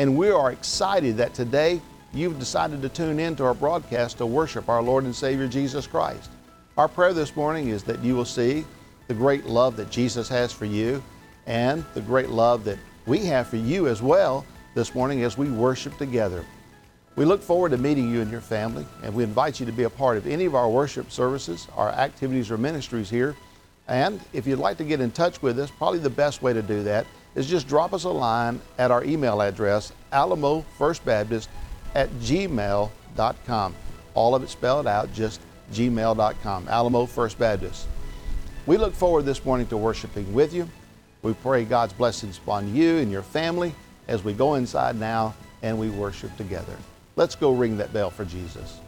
And we are excited that today you've decided to tune in to our broadcast to worship our Lord and Savior Jesus Christ. Our prayer this morning is that you will see the great love that Jesus has for you and the great love that we have for you as well this morning as we worship together. We look forward to meeting you and your family, and we invite you to be a part of any of our worship services, our activities, or ministries here. And if you'd like to get in touch with us, probably the best way to do that is just drop us a line at our email address, alamofirstbaptist at gmail.com. All of it spelled out, just gmail.com, Alamo First Baptist. We look forward this morning to worshiping with you. We pray God's blessings upon you and your family as we go inside now and we worship together. Let's go ring that bell for Jesus.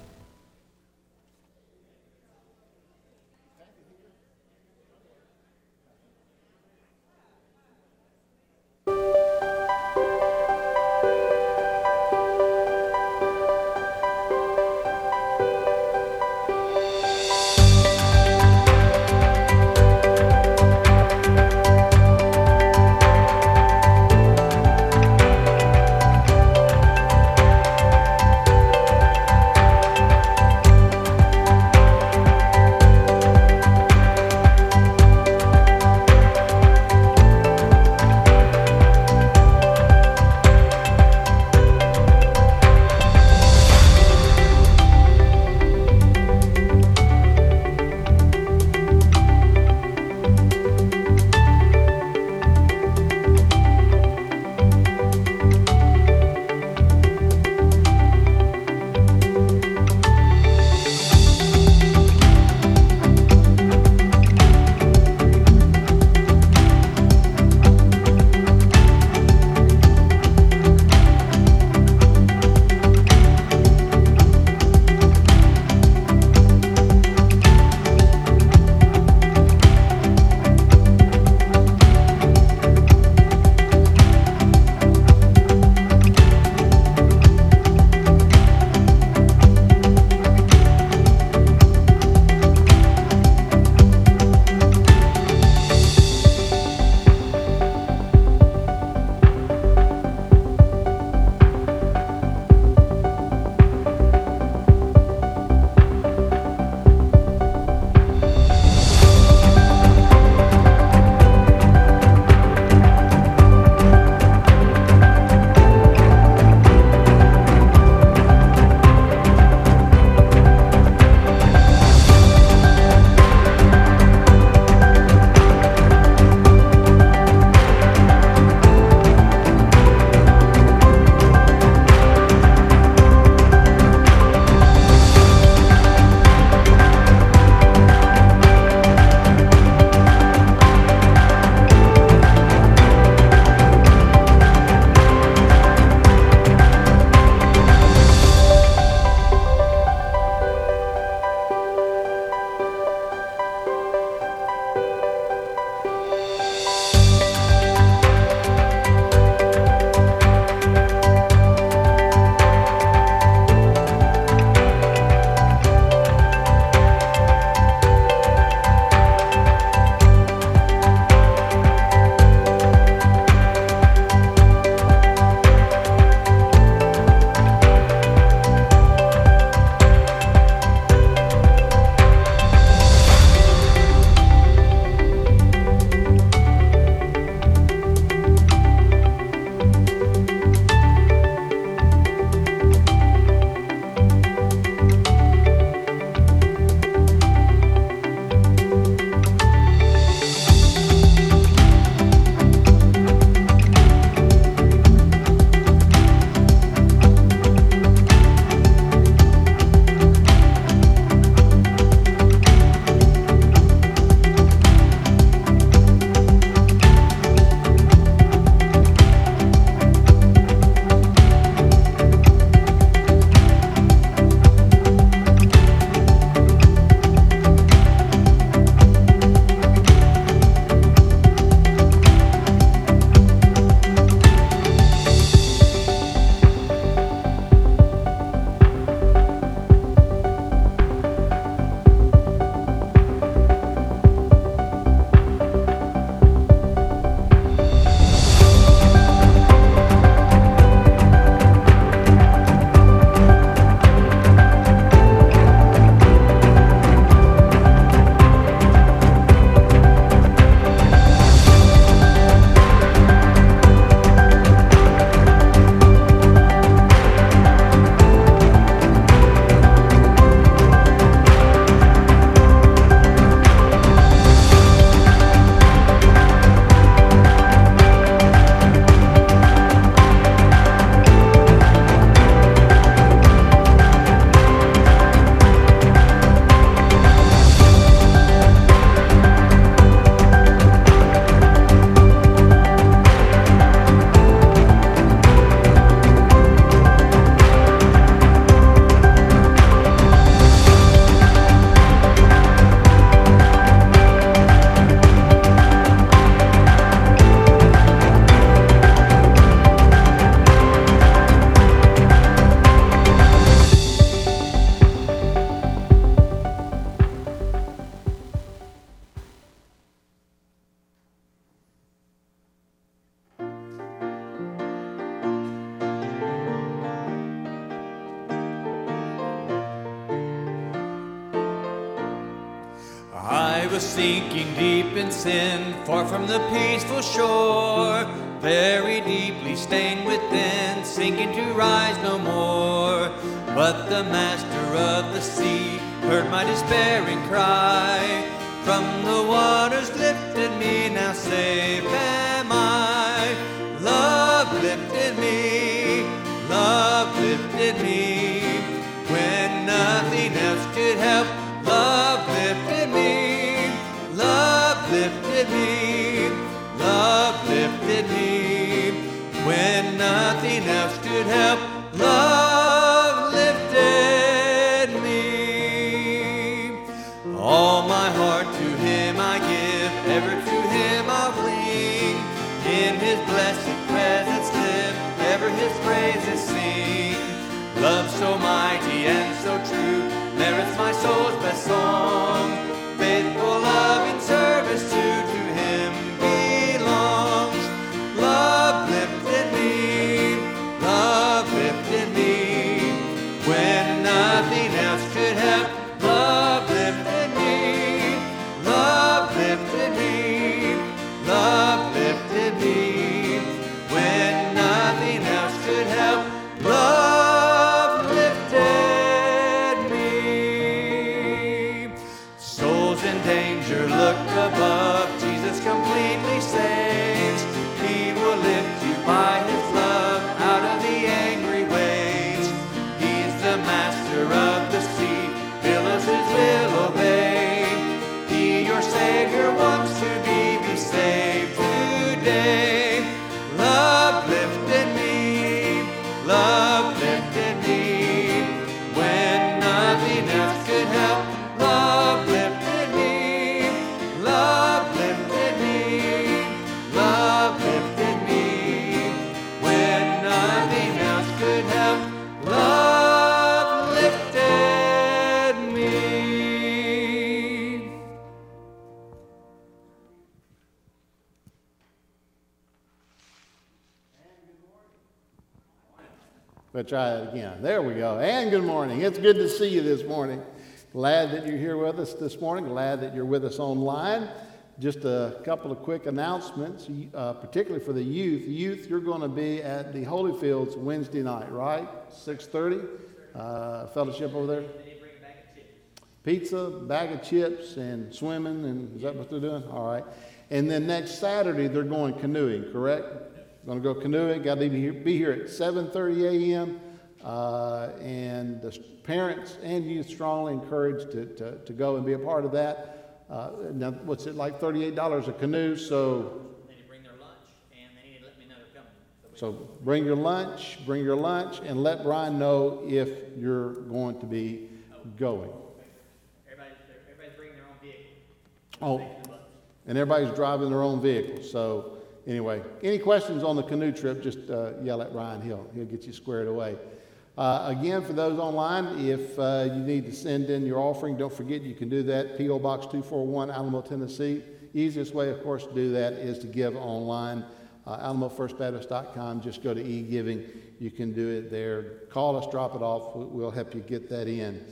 From the peaceful shore, very deeply stained within, sinking to rise no more. But the true morning. It's good to see you this morning. Glad that you're here with us this morning. Glad that you're with us online. Just a couple of quick announcements, uh, particularly for the youth. Youth, you're going to be at the Holyfields Wednesday night, right? 6:30. Uh, fellowship over there. Pizza, bag of chips, and swimming, and is that what they're doing? All right. And then next Saturday they're going canoeing, correct? Going to go canoeing. Got to be here, be here at 7:30 a.m. Uh, and the parents and youth strongly encouraged to, to, to go and be a part of that. Uh, now, what's it like? $38 a canoe. So, They need to bring their lunch, and they need to let me know they're coming. So so bring your lunch, bring your lunch, and let Brian know if you're going to be going. Everybody's, everybody's bringing their own vehicle. Oh, Taking the bus. and everybody's driving their own vehicle. So, anyway, any questions on the canoe trip, just uh, yell at Ryan. He'll, he'll get you squared away. Uh, again, for those online, if uh, you need to send in your offering, don't forget you can do that. P.O. Box 241, Alamo, Tennessee. Easiest way, of course, to do that is to give online. Uh, AlamoFirstBaptist.com. Just go to e-giving. You can do it there. Call us, drop it off. We- We'll help you get that in.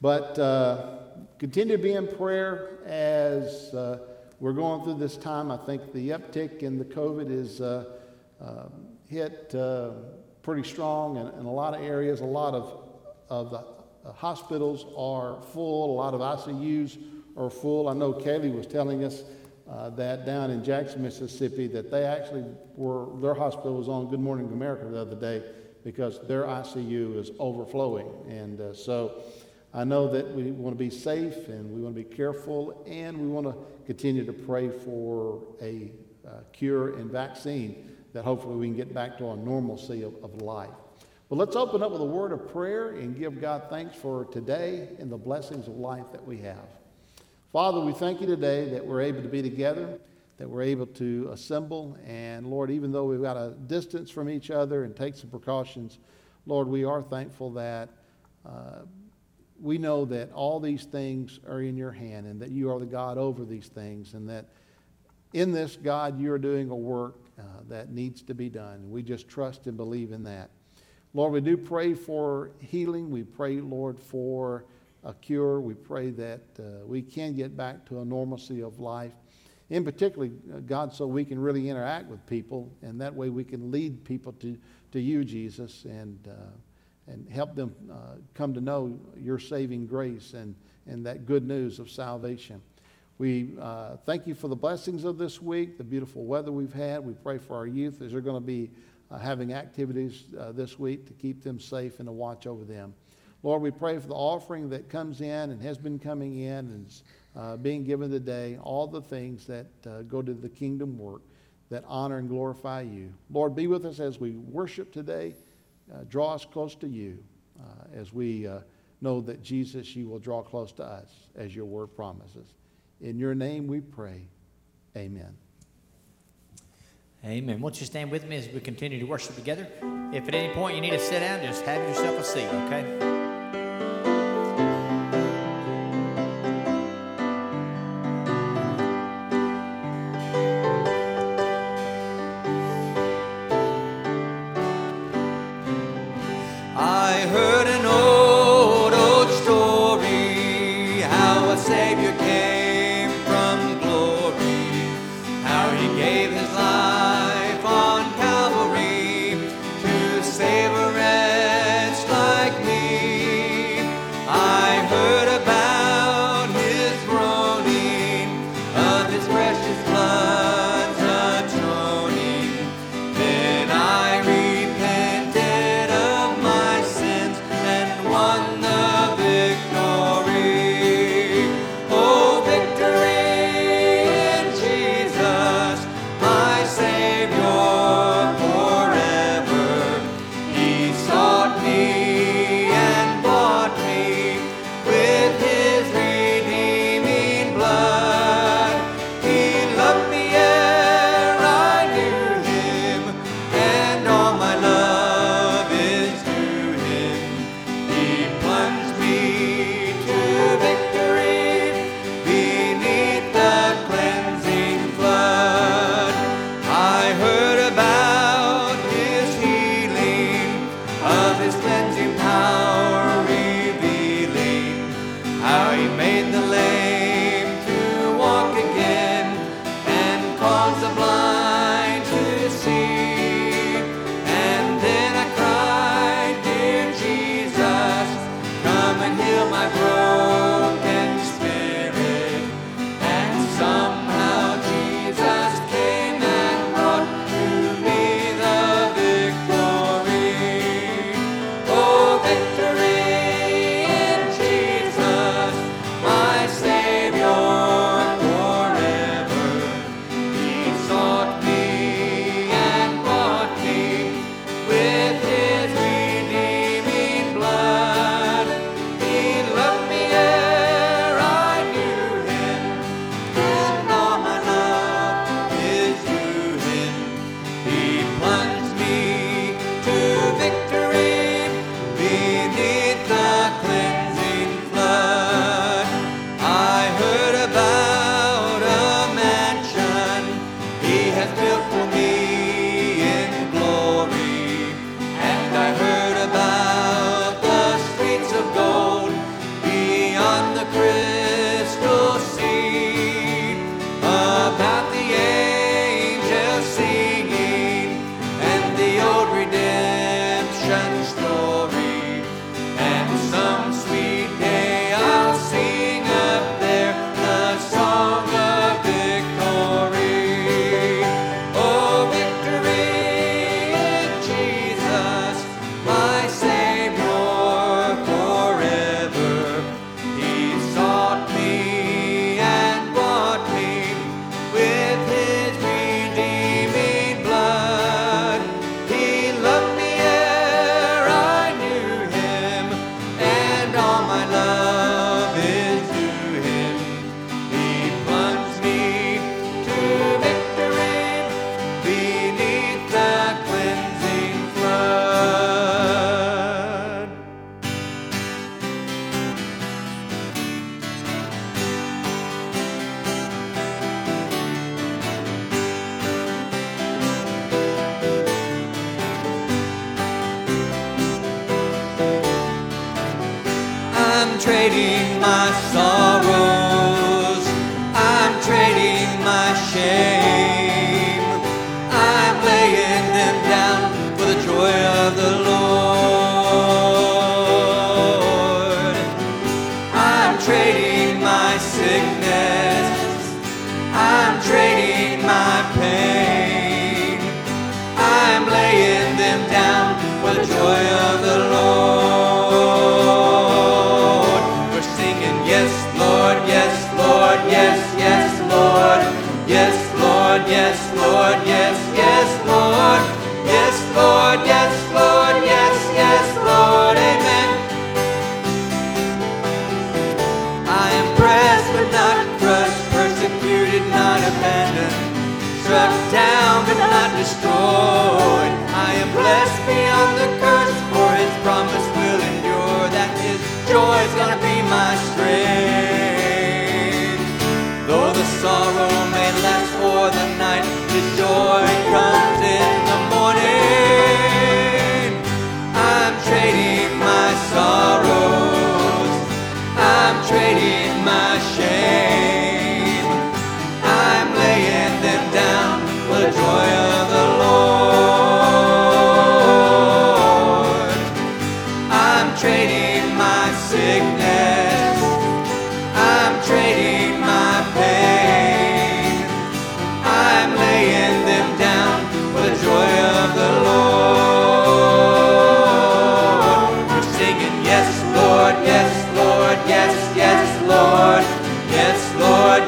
But uh, continue to be in prayer as uh, we're going through this time. I think the uptick in the COVID is uh, uh, hit uh, pretty strong in, in a lot of areas. A lot of, of the hospitals are full. A lot of ICUs are full. I know Kaylee was telling us uh, that down in Jackson, Mississippi, that they actually were, their hospital was on Good Morning America the other day because their ICU is overflowing. And uh, so I know that we want to be safe and we want to be careful and we want to continue to pray for a uh, cure and vaccine that hopefully we can get back to our normalcy of, of life. Well, let's open up with a word of prayer and give God thanks for today and the blessings of life that we have. Father, we thank you today that we're able to be together, that we're able to assemble. And Lord, even though we've got a distance from each other and take some precautions, Lord, we are thankful that uh, we know that all these things are in your hand and that you are the God over these things and that in this, God, you're doing a work uh, that needs to be done. We just trust and believe in that. Lord, we do pray for healing. We pray, Lord, for a cure. We pray that uh, we can get back to a normalcy of life. In particular, uh, God, so we can really interact with people, and that way we can lead people to, to you, Jesus, and, uh, and help them uh, come to know your saving grace and, and that good news of salvation. We uh, thank you for the blessings of this week, the beautiful weather we've had. We pray for our youth as they're going to be uh, having activities uh, this week to keep them safe and to watch over them. Lord, we pray for the offering that comes in and has been coming in and is uh, being given today, all the things that uh, go to the kingdom work that honor and glorify you. Lord, be with us as we worship today. Uh, draw us close to you as we know that Jesus, you will draw close to us as your word promises. In your name we pray. Amen. Amen. Won't you stand with me as we continue to worship together? If at any point you need to sit down, just have yourself a seat, okay?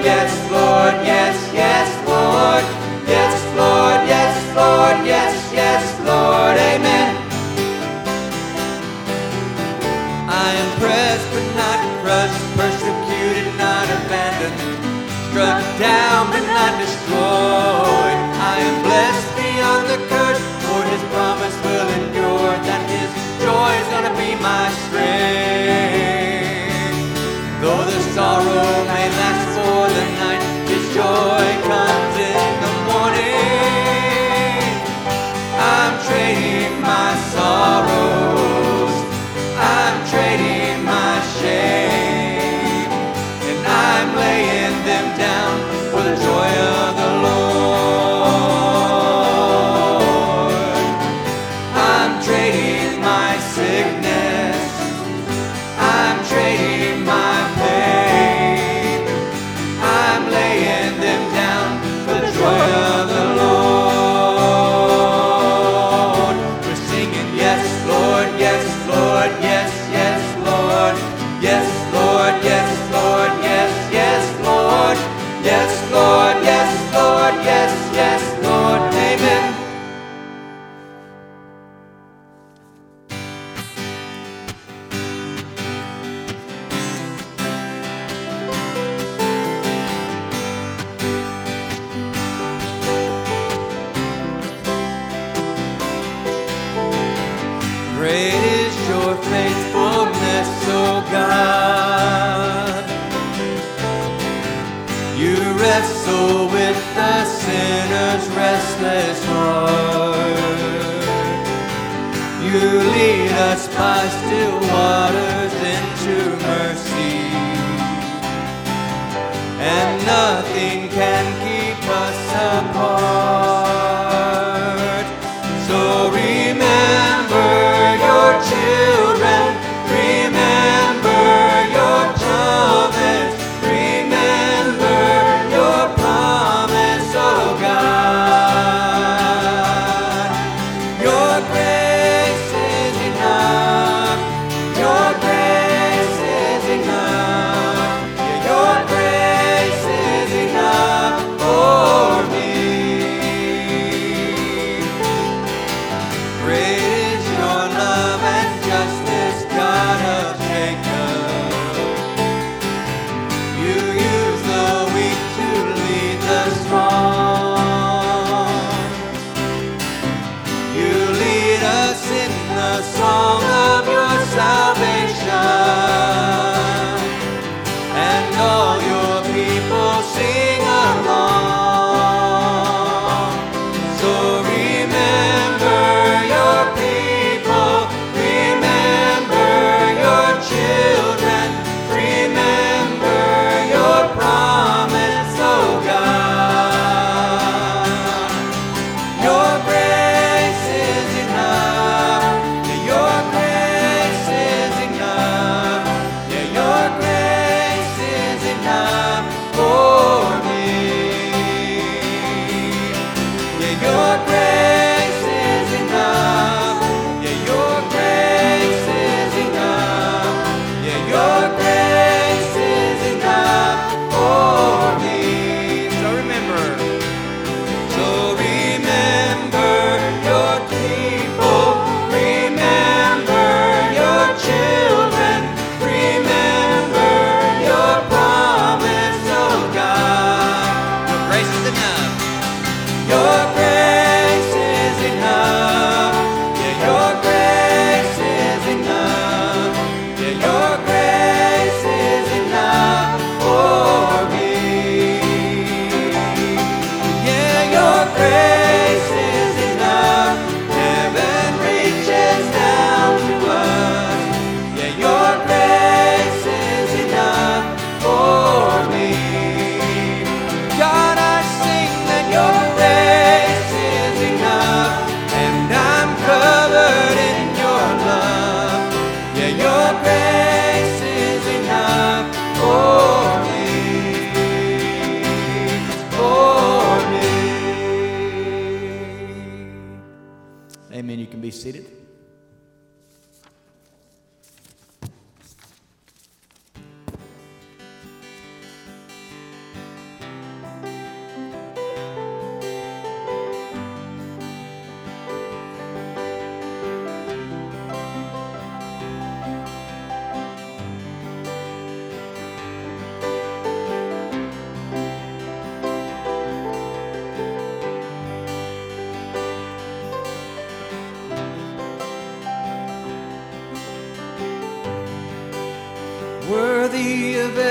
Lord, yes,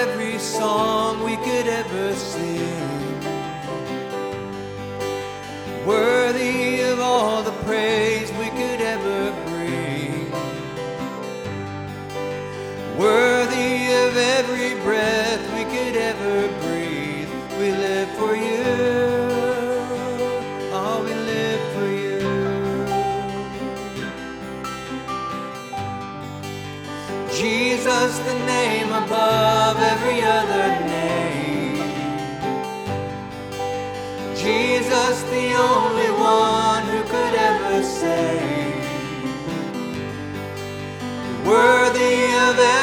every song we could ever sing. Worthy worthy of it.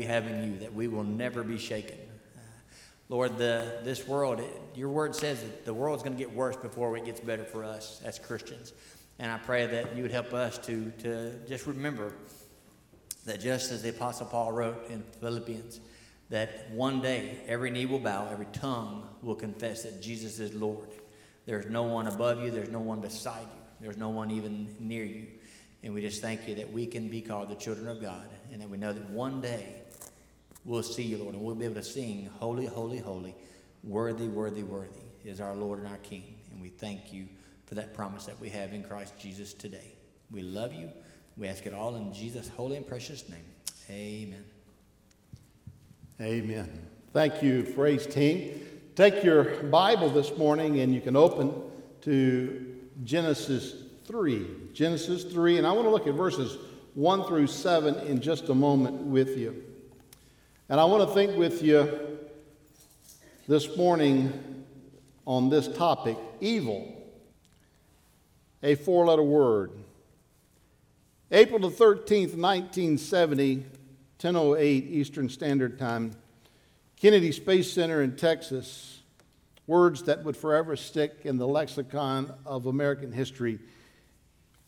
We have in you, that we will never be shaken. Uh, Lord, the, this world, it, your word says that the world's going to get worse before it gets better for us as Christians. And I pray that you would help us to, to just remember that just as the Apostle Paul wrote in Philippians, that one day every knee will bow, every tongue will confess that Jesus is Lord. There's no one above you, there's no one beside you, there's no one even near you. And we just thank you that we can be called the children of God and that we know that one day we'll see you, Lord, and we'll be able to sing, Holy, Holy, Holy, worthy, worthy, worthy is our Lord and our King. And we thank you for that promise that we have in Christ Jesus today. We love you. We ask it all in Jesus' holy and precious name. Amen. Amen. Thank you, praise team. Take your Bible this morning and you can open to Genesis 3. Genesis 3, and I want to look at verses 1 through 7 in just a moment with you. And I want to think with you this morning on this topic evil, a four letter word. April the 13th, 1970, 1008 Eastern Standard Time, Kennedy Space Center in Texas, words that would forever stick in the lexicon of American history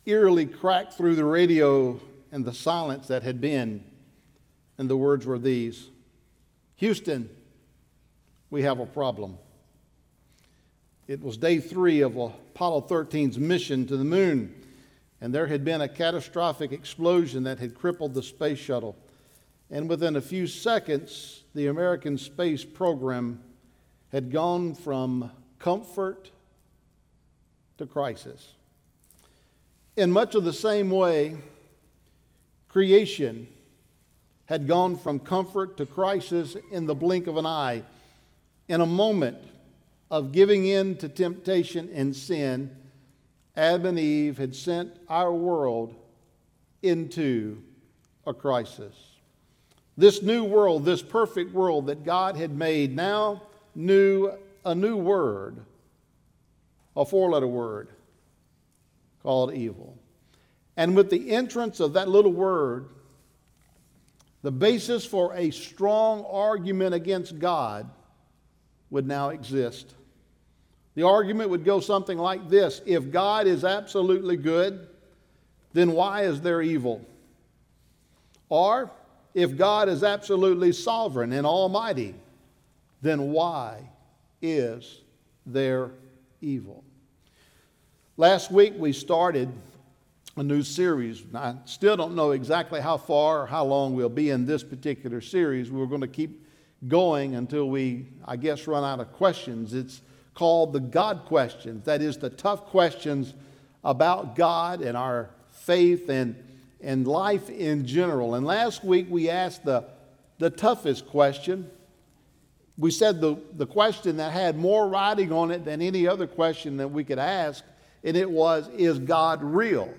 eerily cracked through the radio and the silence that had been. And the words were these Houston, we have a problem. It was day three of Apollo 13's mission to the moon, and there had been a catastrophic explosion that had crippled the space shuttle. And within a few seconds, the American space program had gone from comfort to crisis. In much of the same way, creation had gone from comfort to crisis in the blink of an eye. In a moment of giving in to temptation and sin, Adam and Eve had sent our world into a crisis. This new world, this perfect world that God had made, now knew a new word, a four letter word called evil. And with the entrance of that little word, the basis for a strong argument against God would now exist. The argument would go something like this If God is absolutely good, then why is there evil? Or, if God is absolutely sovereign and almighty, then why is there evil? Last week we started a new series. I still don't know exactly how far or how long we'll be in this particular series. We're going to keep going until we, I guess, run out of questions. It's called the God questions. That is, the tough questions about God and our faith and, and life in general. And last week we asked the, the toughest question. We said the, the question that had more writing on it than any other question that we could ask and it was, Is God real?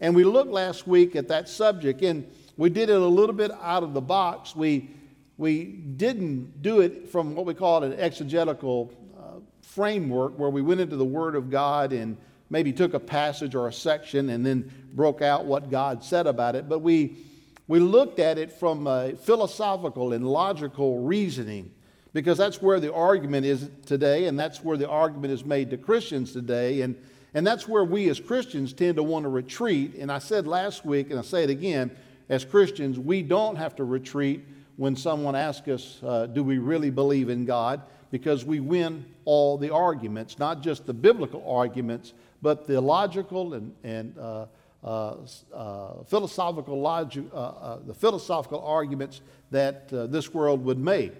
And we looked last week at that subject, and we did it a little bit out of the box. We, we didn't do it from what we call an exegetical uh, framework, where we went into the Word of God and maybe took a passage or a section and then broke out what God said about it. But we, we looked at it from a philosophical and logical reasoning because that's where the argument is today, and that's where the argument is made to Christians today. And and that's where we as Christians tend to want to retreat. And I said last week, and I say it again, as Christians, we don't have to retreat when someone asks us, uh, Do we really believe in God? Because we win all the arguments, not just the biblical arguments, but the logical and, and uh, uh, uh philosophical uh, uh, the philosophical arguments that this world would make.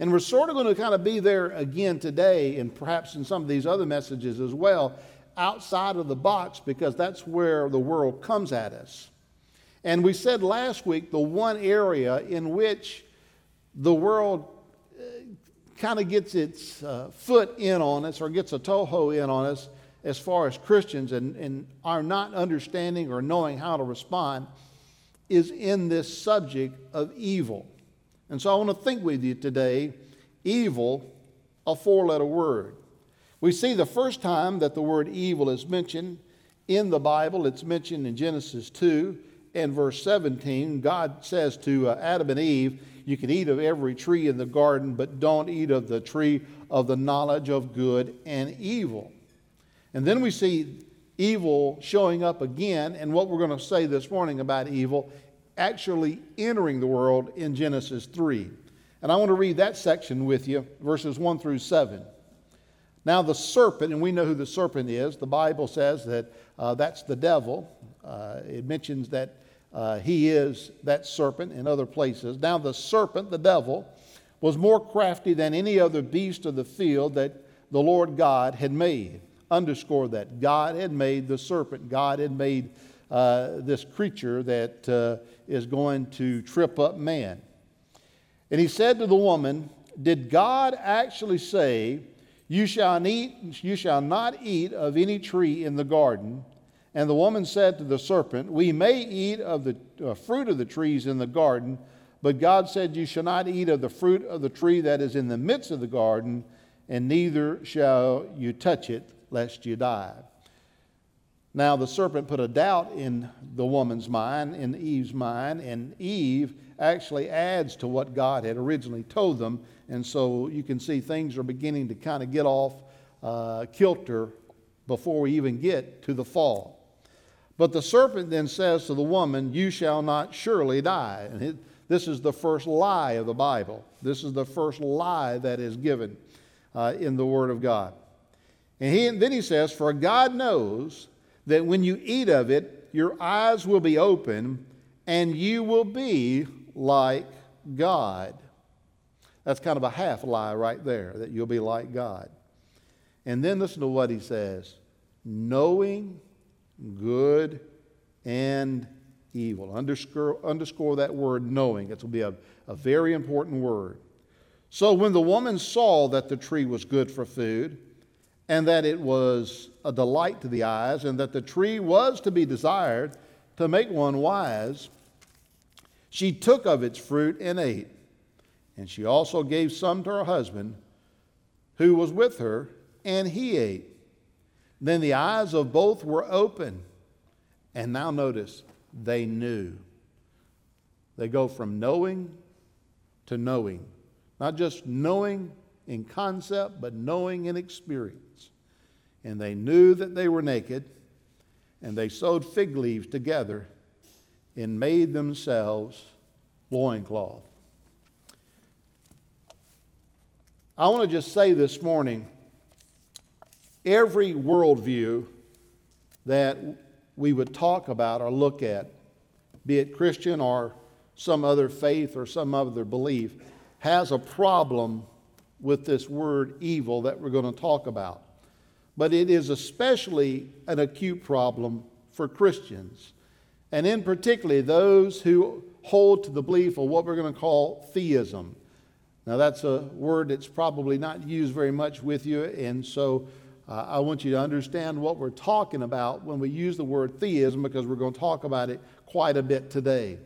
And we're sort of going to kind of be there again today, and perhaps in some of these other messages as well, outside of the box because that's where the world comes at us. And we said last week the one area in which the world uh, kind of gets its uh, foot in on us or gets a toho in on us as far as Christians and, and are not understanding or knowing how to respond is in this subject of evil. And so I want to think with you today evil, a four letter word. We see the first time that the word evil is mentioned in the Bible, it's mentioned in Genesis 2, and verse 17, God says to uh, Adam and Eve, You can eat of every tree in the garden, but don't eat of the tree of the knowledge of good and evil. And then we see evil showing up again, and what we're going to say this morning about evil actually entering the world in Genesis 3. And I want to read that section with you, verses 1 through 7. Now, the serpent, and we know who the serpent is, the Bible says that uh, that's the devil. Uh, it mentions that uh, he is that serpent in other places. Now, the serpent, the devil, was more crafty than any other beast of the field that the Lord God had made. Underscore that. God had made the serpent, God had made uh, this creature that uh, is going to trip up man. And he said to the woman, Did God actually say, you shall, eat, you shall not eat of any tree in the garden? And the woman said to the serpent, We may eat of the uh, fruit of the trees in the garden, but God said, You shall not eat of the fruit of the tree that is in the midst of the garden, and neither shall you touch it, lest you die. Now the serpent put a doubt in the woman's mind, in Eve's mind, and Eve actually adds to what God had originally told them. And so you can see things are beginning to kind of get off uh, kilter before we even get to the fall. But the serpent then says to the woman, You shall not surely die. And it, this is the first lie of the Bible. This is the first lie that is given uh, in the Word of God. And, he, and then he says, For God knows that when you eat of it, your eyes will be open and you will be like God. That's kind of a half lie right there, that you'll be like God. And then listen to what he says knowing good and evil. Underscore, underscore that word knowing. It will be a, a very important word. So when the woman saw that the tree was good for food, and that it was a delight to the eyes, and that the tree was to be desired to make one wise, she took of its fruit and ate. And she also gave some to her husband who was with her, and he ate. Then the eyes of both were open. And now notice, they knew. They go from knowing to knowing. Not just knowing in concept, but knowing in experience. And they knew that they were naked, and they sewed fig leaves together and made themselves loincloth. I want to just say this morning every worldview that we would talk about or look at, be it Christian or some other faith or some other belief, has a problem with this word evil that we're going to talk about. But it is especially an acute problem for Christians, and in particular those who hold to the belief of what we're going to call theism. Now, that's a word that's probably not used very much with you, and so uh, I want you to understand what we're talking about when we use the word theism because we're going to talk about it quite a bit today.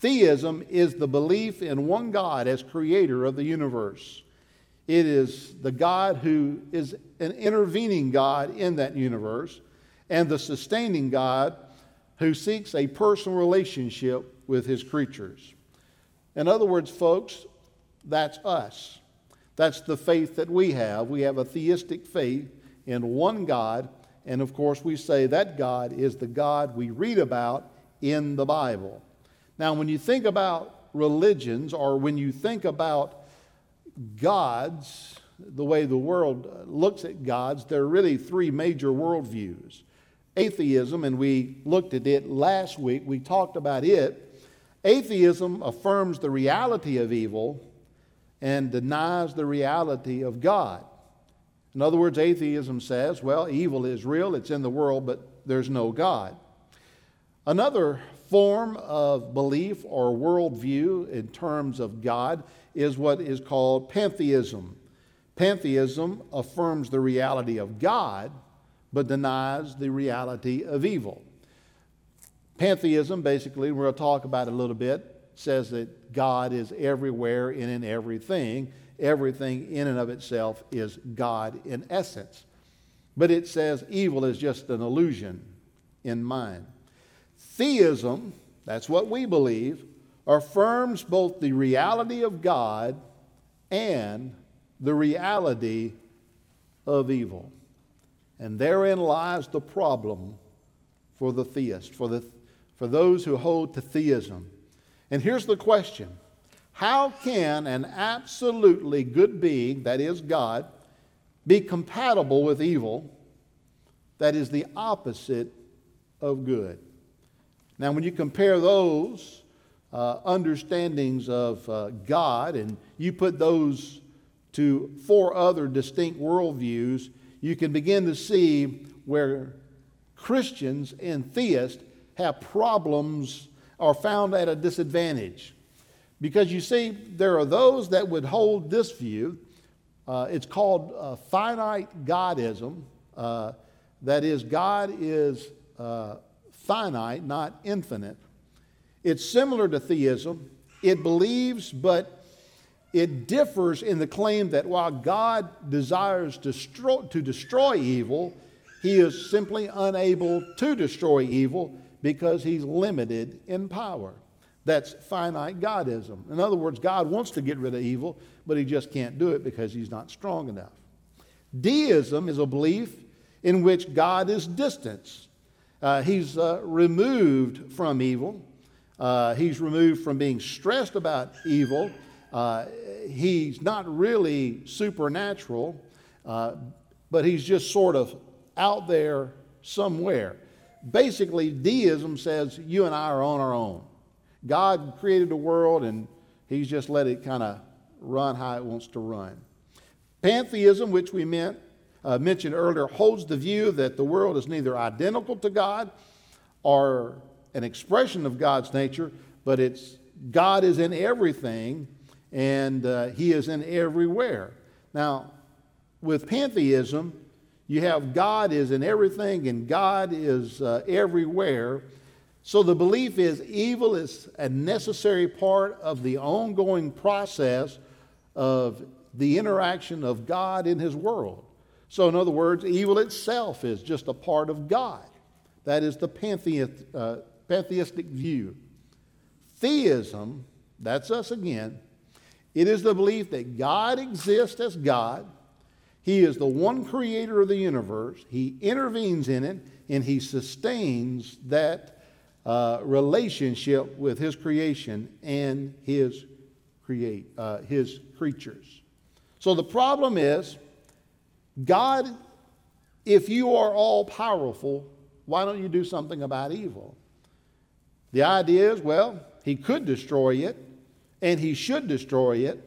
Theism is the belief in one God as creator of the universe. It is the God who is an intervening God in that universe and the sustaining God who seeks a personal relationship with his creatures. In other words, folks, that's us. That's the faith that we have. We have a theistic faith in one God, and of course, we say that God is the God we read about in the Bible. Now, when you think about religions or when you think about gods, the way the world looks at gods, there are really three major worldviews. Atheism, and we looked at it last week, we talked about it. Atheism affirms the reality of evil and denies the reality of God. In other words, atheism says, well, evil is real, it's in the world, but there's no God. Another form of belief or worldview in terms of God is what is called pantheism. Pantheism affirms the reality of God, but denies the reality of evil. Pantheism, basically, we'll talk about it a little bit, says that God is everywhere and in everything. Everything in and of itself is God in essence. But it says evil is just an illusion in mind. Theism, that's what we believe, affirms both the reality of God and the reality of evil. And therein lies the problem for the theist, for, the, for those who hold to theism. And here's the question How can an absolutely good being, that is God, be compatible with evil, that is the opposite of good? Now, when you compare those uh, understandings of uh, God and you put those to four other distinct worldviews, you can begin to see where Christians and theists have problems or found at a disadvantage. Because you see, there are those that would hold this view. Uh, it's called uh, finite Godism. Uh, that is, God is uh, finite, not infinite. It's similar to theism. It believes, but it differs in the claim that while God desires to destroy, to destroy evil, he is simply unable to destroy evil because he's limited in power. That's finite Godism. In other words, God wants to get rid of evil, but he just can't do it because he's not strong enough. Deism is a belief in which God is distant. Uh, he's uh, removed from evil. Uh, he's removed from being stressed about evil. Uh, he's not really supernatural, uh, but he's just sort of out there somewhere. Basically, deism says you and I are on our own. God created the world and he's just let it kind of run how it wants to run. Pantheism, which we meant, uh, mentioned earlier, holds the view that the world is neither identical to God or an expression of God's nature, but it's God is in everything and uh, He is in everywhere. Now, with pantheism, you have God is in everything and God is uh, everywhere. So the belief is evil is a necessary part of the ongoing process of the interaction of God in His world. So, in other words, evil itself is just a part of God. That is the pantheist, uh, pantheistic view. Theism, that's us again, it is the belief that God exists as God. He is the one creator of the universe. He intervenes in it and he sustains that uh, relationship with his creation and his, create, uh, his creatures. So the problem is God, if you are all powerful, why don't you do something about evil? The idea is, well, he could destroy it, and he should destroy it,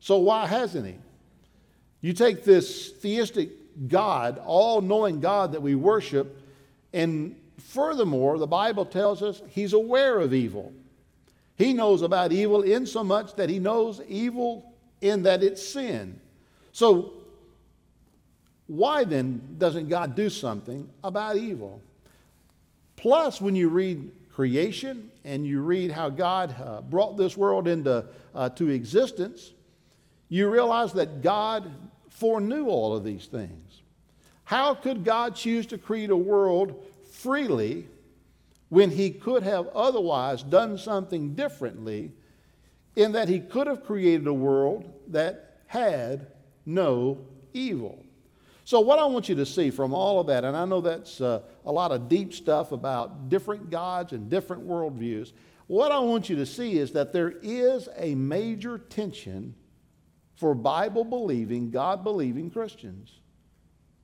so why hasn't he? You take this theistic God, all knowing God that we worship, and furthermore, the Bible tells us he's aware of evil. He knows about evil in so much that he knows evil in that it's sin. So, why then doesn't God do something about evil? Plus, when you read creation and you read how God uh, brought this world into uh, to existence, you realize that God foreknew all of these things. How could God choose to create a world freely when he could have otherwise done something differently in that he could have created a world that had no evil? So, what I want you to see from all of that, and I know that's uh, a lot of deep stuff about different gods and different worldviews, what I want you to see is that there is a major tension for Bible believing, God believing Christians.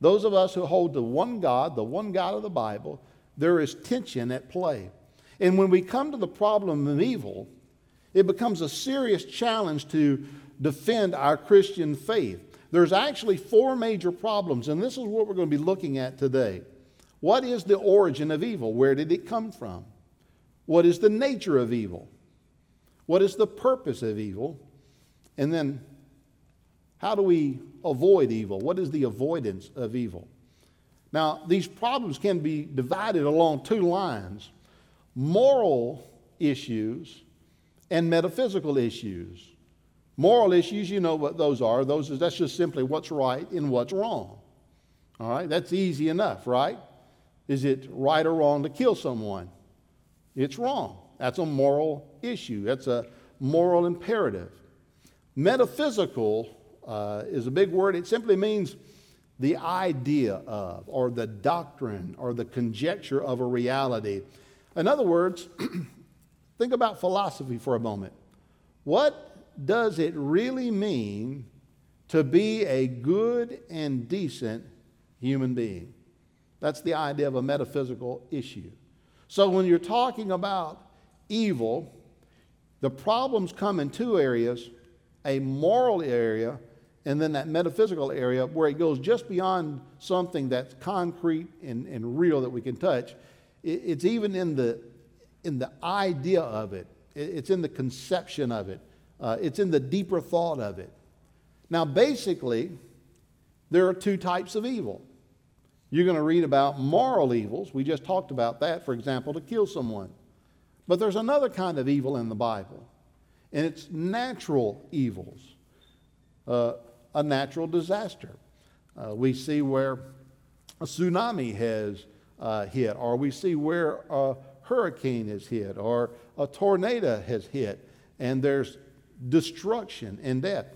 Those of us who hold to one God, the one God of the Bible, there is tension at play. And when we come to the problem of evil, it becomes a serious challenge to defend our Christian faith. There's actually four major problems, and this is what we're going to be looking at today. What is the origin of evil? Where did it come from? What is the nature of evil? What is the purpose of evil? And then, how do we avoid evil? What is the avoidance of evil? Now, these problems can be divided along two lines moral issues and metaphysical issues. Moral issues, you know what those are. Those is, that's just simply what's right and what's wrong. All right, that's easy enough, right? Is it right or wrong to kill someone? It's wrong. That's a moral issue, that's a moral imperative. Metaphysical uh, is a big word, it simply means the idea of, or the doctrine, or the conjecture of a reality. In other words, think about philosophy for a moment. What does it really mean to be a good and decent human being? That's the idea of a metaphysical issue. So when you're talking about evil, the problems come in two areas a moral area and then that metaphysical area where it goes just beyond something that's concrete and, and real that we can touch. It, it's even in the, in the idea of it, it it's in the conception of it, uh, it's in the deeper thought of it. Now, basically, there are two types of evil. You're going to read about moral evils. We just talked about that, for example, to kill someone. But there's another kind of evil in the Bible, and it's natural evils, uh, a natural disaster. Uh, we see where a tsunami has uh, hit, or we see where a hurricane has hit, or a tornado has hit, and there's destruction and death.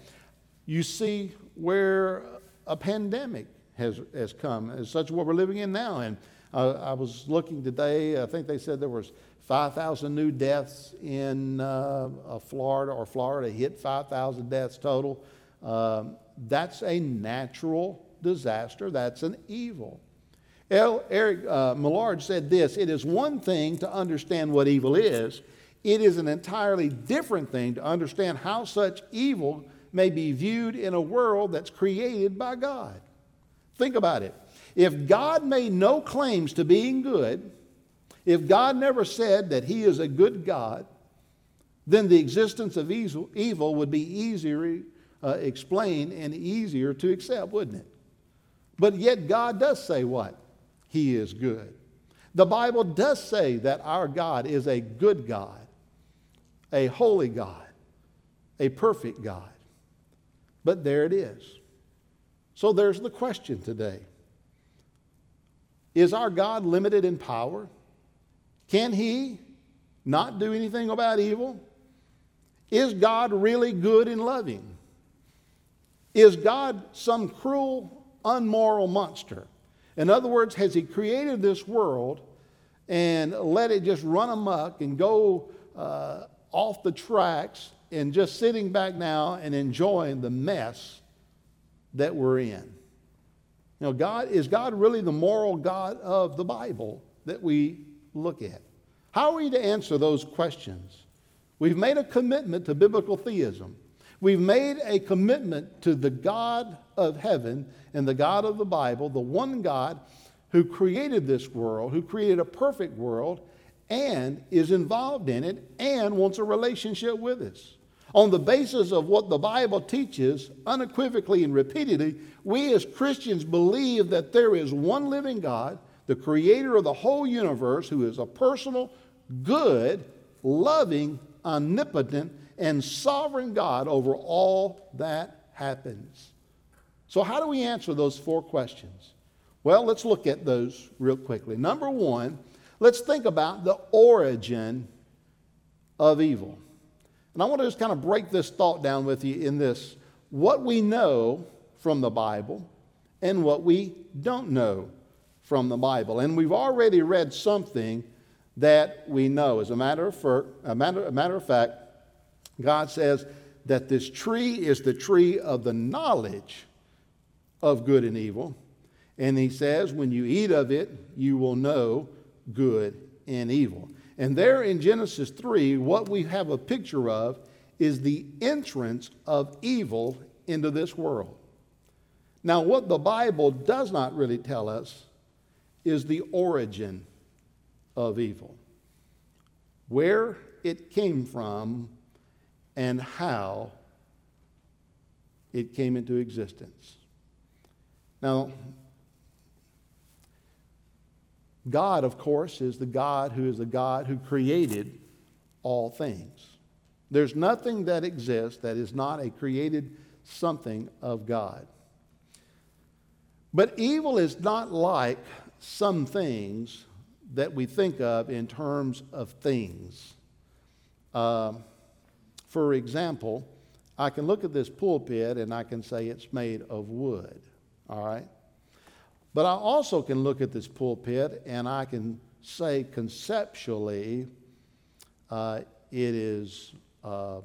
You see where a pandemic has, has come, as such what we're living in now. And I was looking today, I think they said there was 5,000 new deaths in uh, Florida, or Florida hit 5,000 deaths total. Um, that's a natural disaster, that's an evil. L. Eric uh, Millard said this It is one thing to understand what evil is, it is an entirely different thing to understand how such evil may be viewed in a world that's created by God. Think about it. If God made no claims to being good, if God never said that He is a good God, then the existence of evil would be easier uh, explained and easier to accept, wouldn't it? But yet, God does say what? He is good. The Bible does say that our God is a good God, a holy God, a perfect God. But there it is. So there's the question today Is our God limited in power? Can He not do anything about evil? Is God really good and loving? Is God some cruel, unmoral monster? In other words, has He created this world and let it just run amok and go uh, off the tracks and just sitting back now and enjoying the mess that we're in. Know, God is God really the moral God of the Bible that we look at? How are we to answer those questions? We've made a commitment to biblical theism. We've made a commitment to the God of heaven and the God of the Bible, the one God who created this world, who created a perfect world, and is involved in it and wants a relationship with us. On the basis of what the Bible teaches, unequivocally and repeatedly, we as Christians believe that there is one living God, the creator of the whole universe, who is a personal, good, loving, omnipotent, and sovereign God over all that happens. So, how do we answer those four questions? Well, let's look at those real quickly. Number one, let's think about the origin of evil. And I want to just kind of break this thought down with you in this what we know from the Bible and what we don't know from the Bible. And we've already read something that we know. As a matter of, for, a matter, a matter of fact, God says that this tree is the tree of the knowledge of good and evil. And He says, when you eat of it, you will know good and evil. And there in Genesis 3, what we have a picture of is the entrance of evil into this world. Now, what the Bible does not really tell us is the origin of evil, where it came from, and how it came into existence. Now, God, of course, is the God who is the God who created all things. There's nothing that exists that is not a created something of God. But evil is not like some things that we think of in terms of things. Um, for example, I can look at this pulpit and I can say it's made of wood, all right? But I also can look at this pulpit and I can say conceptually uh, it is uh,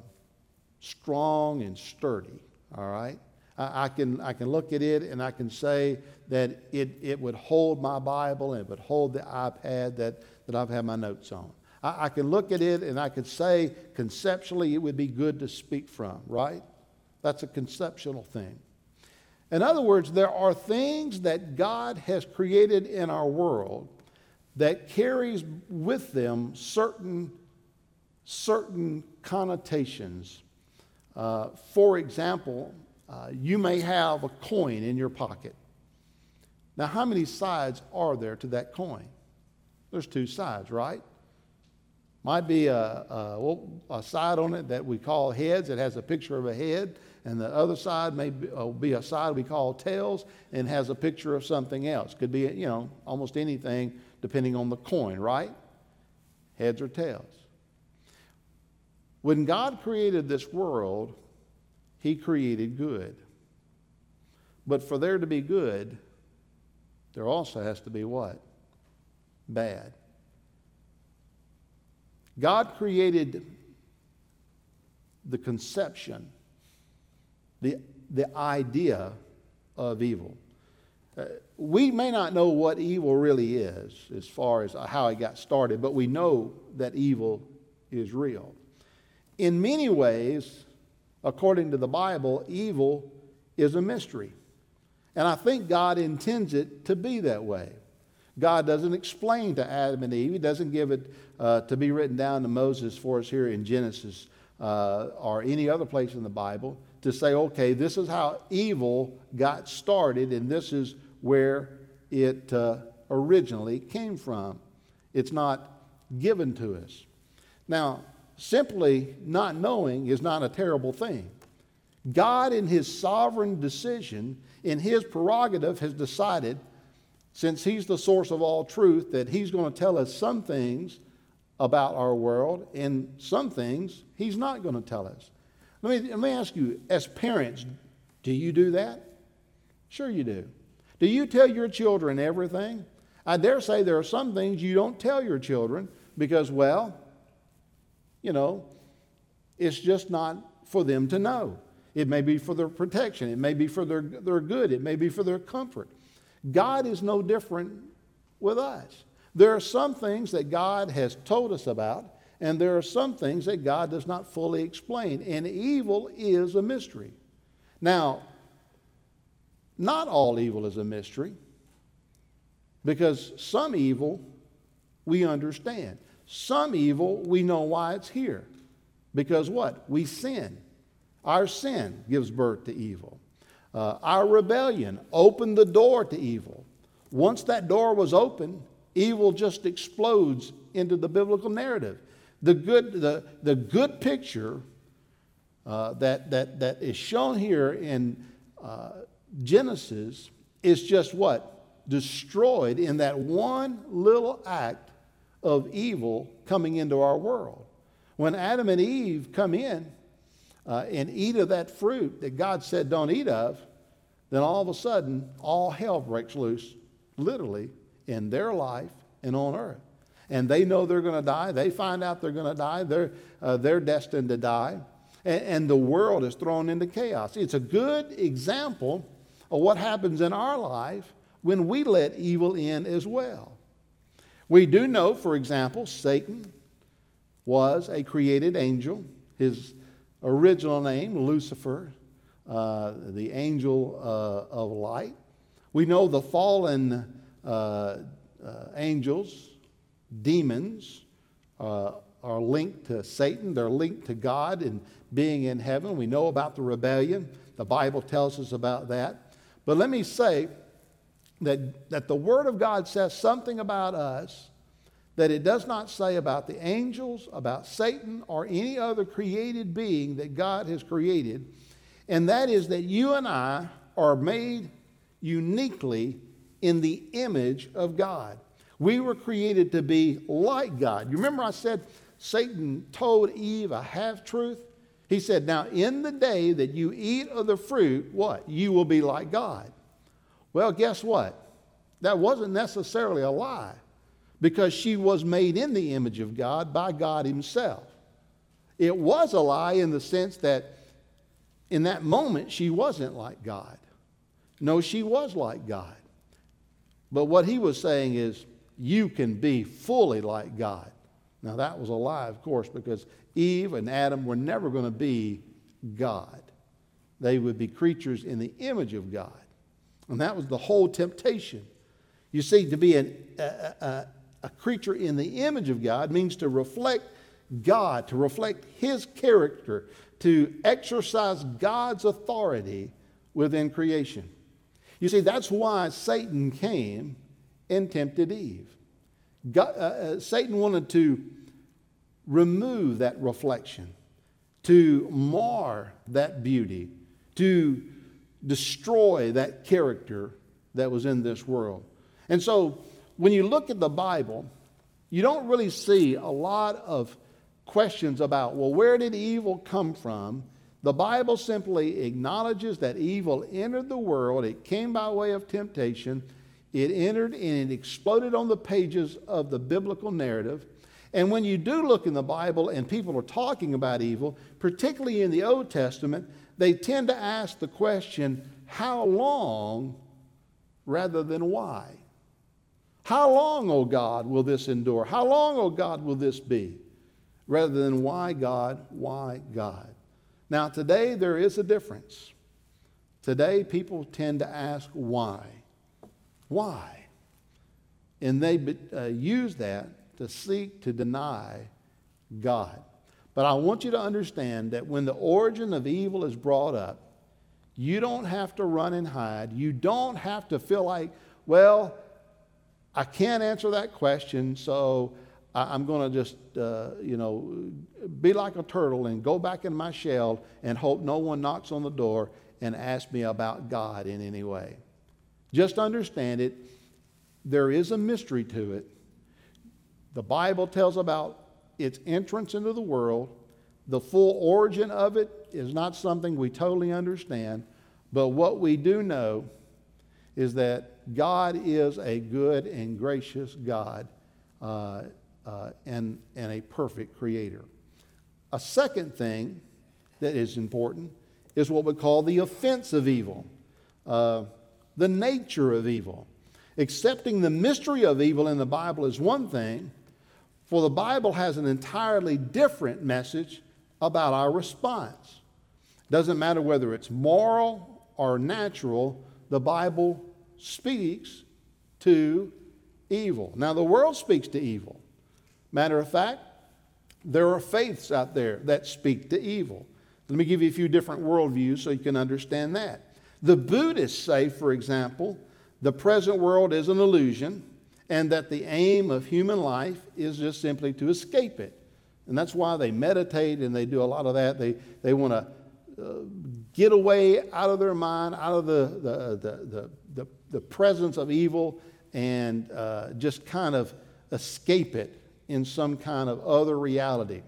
strong and sturdy, all right? I, I, can, I can look at it and I can say that it, it would hold my Bible and it would hold the iPad that, that I've had my notes on. I, I can look at it and I could say conceptually it would be good to speak from, right? That's a conceptual thing. In other words, there are things that God has created in our world that carries with them certain, certain connotations. Uh, for example, uh, you may have a coin in your pocket. Now, how many sides are there to that coin? There's two sides, right? Might be a, a, a, side on it that we call heads. It has a picture of a head. And the other side may be, uh, be a side we call tails and has a picture of something else. Could be, you know, almost anything depending on the coin, right? Heads or tails. When God created this world, He created good. But for there to be good, there also has to be what? Bad. God created the conception, the, the idea of evil. Uh, we may not know what evil really is as far as how it got started, but we know that evil is real. In many ways, according to the Bible, evil is a mystery. And I think God intends it to be that way. God doesn't explain to Adam and Eve, He doesn't give it uh, to be written down to Moses for us here in Genesis uh, or any other place in the Bible to say, okay, this is how evil got started and this is where it uh, originally came from. It's not given to us. Now, simply not knowing is not a terrible thing. God, in His sovereign decision, in His prerogative, has decided, since He's the source of all truth, that He's going to tell us some things about our world, and some things He's not going to tell us. Let me, let me ask you, as parents, do you do that? Sure, you do. Do you tell your children everything? I dare say there are some things you don't tell your children because, well, you know, it's just not for them to know. It may be for their protection, it may be for their, their good, it may be for their comfort. God is no different with us. There are some things that God has told us about, and there are some things that God does not fully explain, and evil is a mystery. Now, not all evil is a mystery, because some evil we understand. Some evil we know why it's here. Because what? We sin. Our sin gives birth to evil. Uh, our rebellion opened the door to evil. Once that door was open, evil just explodes into the biblical narrative. The good, the, the good picture uh, that, that, that is shown here in uh, Genesis is just what? Destroyed in that one little act of evil coming into our world. When Adam and Eve come in uh, and eat of that fruit that God said don't eat of, then all of a sudden, all hell breaks loose, literally, in their life and on earth. And they know they're going to die. They find out they're going to die. They're, uh, they're destined to die. And, and the world is thrown into chaos. It's a good example of what happens in our life when we let evil in as well. We do know, for example, Satan was a created angel. His original name, Lucifer, uh, the angel uh, of light. We know the fallen uh, uh angels, demons, uh, are linked to Satan. They're linked to God and being in heaven. We know about the rebellion. The Bible tells us about that. But let me say that, that the Word of God says something about us that it does not say about the angels, about Satan, or any other created being that God has created. And that is that you and I are made uniquely in the image of God. We were created to be like God. You remember I said Satan told Eve a half truth? He said, Now, in the day that you eat of the fruit, what? You will be like God. Well, guess what? That wasn't necessarily a lie because she was made in the image of God by God Himself. It was a lie in the sense that in that moment she wasn't like God. No, she was like God. But what he was saying is, you can be fully like God. Now, that was a lie, of course, because Eve and Adam were never going to be God. They would be creatures in the image of God. And that was the whole temptation. You see, to be an, a, a, a creature in the image of God means to reflect God, to reflect His character, to exercise God's authority within creation. You see, that's why Satan came and tempted Eve. God, uh, uh, Satan wanted to remove that reflection, to mar that beauty, to destroy that character that was in this world. And so, when you look at the Bible, you don't really see a lot of questions about, well, where did evil come from? The Bible simply acknowledges that evil entered the world. It came by way of temptation. It entered and it exploded on the pages of the biblical narrative. And when you do look in the Bible and people are talking about evil, particularly in the Old Testament, they tend to ask the question, how long rather than why? How long, O oh God, will this endure? How long, O oh God, will this be? Rather than why God, why God? Now, today there is a difference. Today, people tend to ask why. Why? And they uh, use that to seek to deny God. But I want you to understand that when the origin of evil is brought up, you don't have to run and hide. You don't have to feel like, well, I can't answer that question, so I, am going to just, uh, you know, be like a turtle and go back in my shell and hope no one knocks on the door and asks me about God in any way. Just understand it. There is a mystery to it. The Bible tells about its entrance into the world. The full origin of it is not something we totally understand, but what we do know is that God is a good and gracious God. Uh, uh, and, and a perfect creator. A second thing that is important is what we call the offense of evil, uh, the nature of evil. Accepting the mystery of evil in the Bible is one thing, for the Bible has an entirely different message about our response. Doesn't matter whether it's moral or natural, the Bible speaks to evil. Now, the world speaks to evil. Matter of fact, there are faiths out there that speak to evil. Let me give you a few different worldviews so you can understand that. The Buddhists say, for example, the present world is an illusion and that the aim of human life is just simply to escape it. And that's why they meditate and they do a lot of that. They, they want to uh, get away out of their mind, out of the, the, the, the, the presence of evil, and uh, just kind of escape it in some kind of other reality.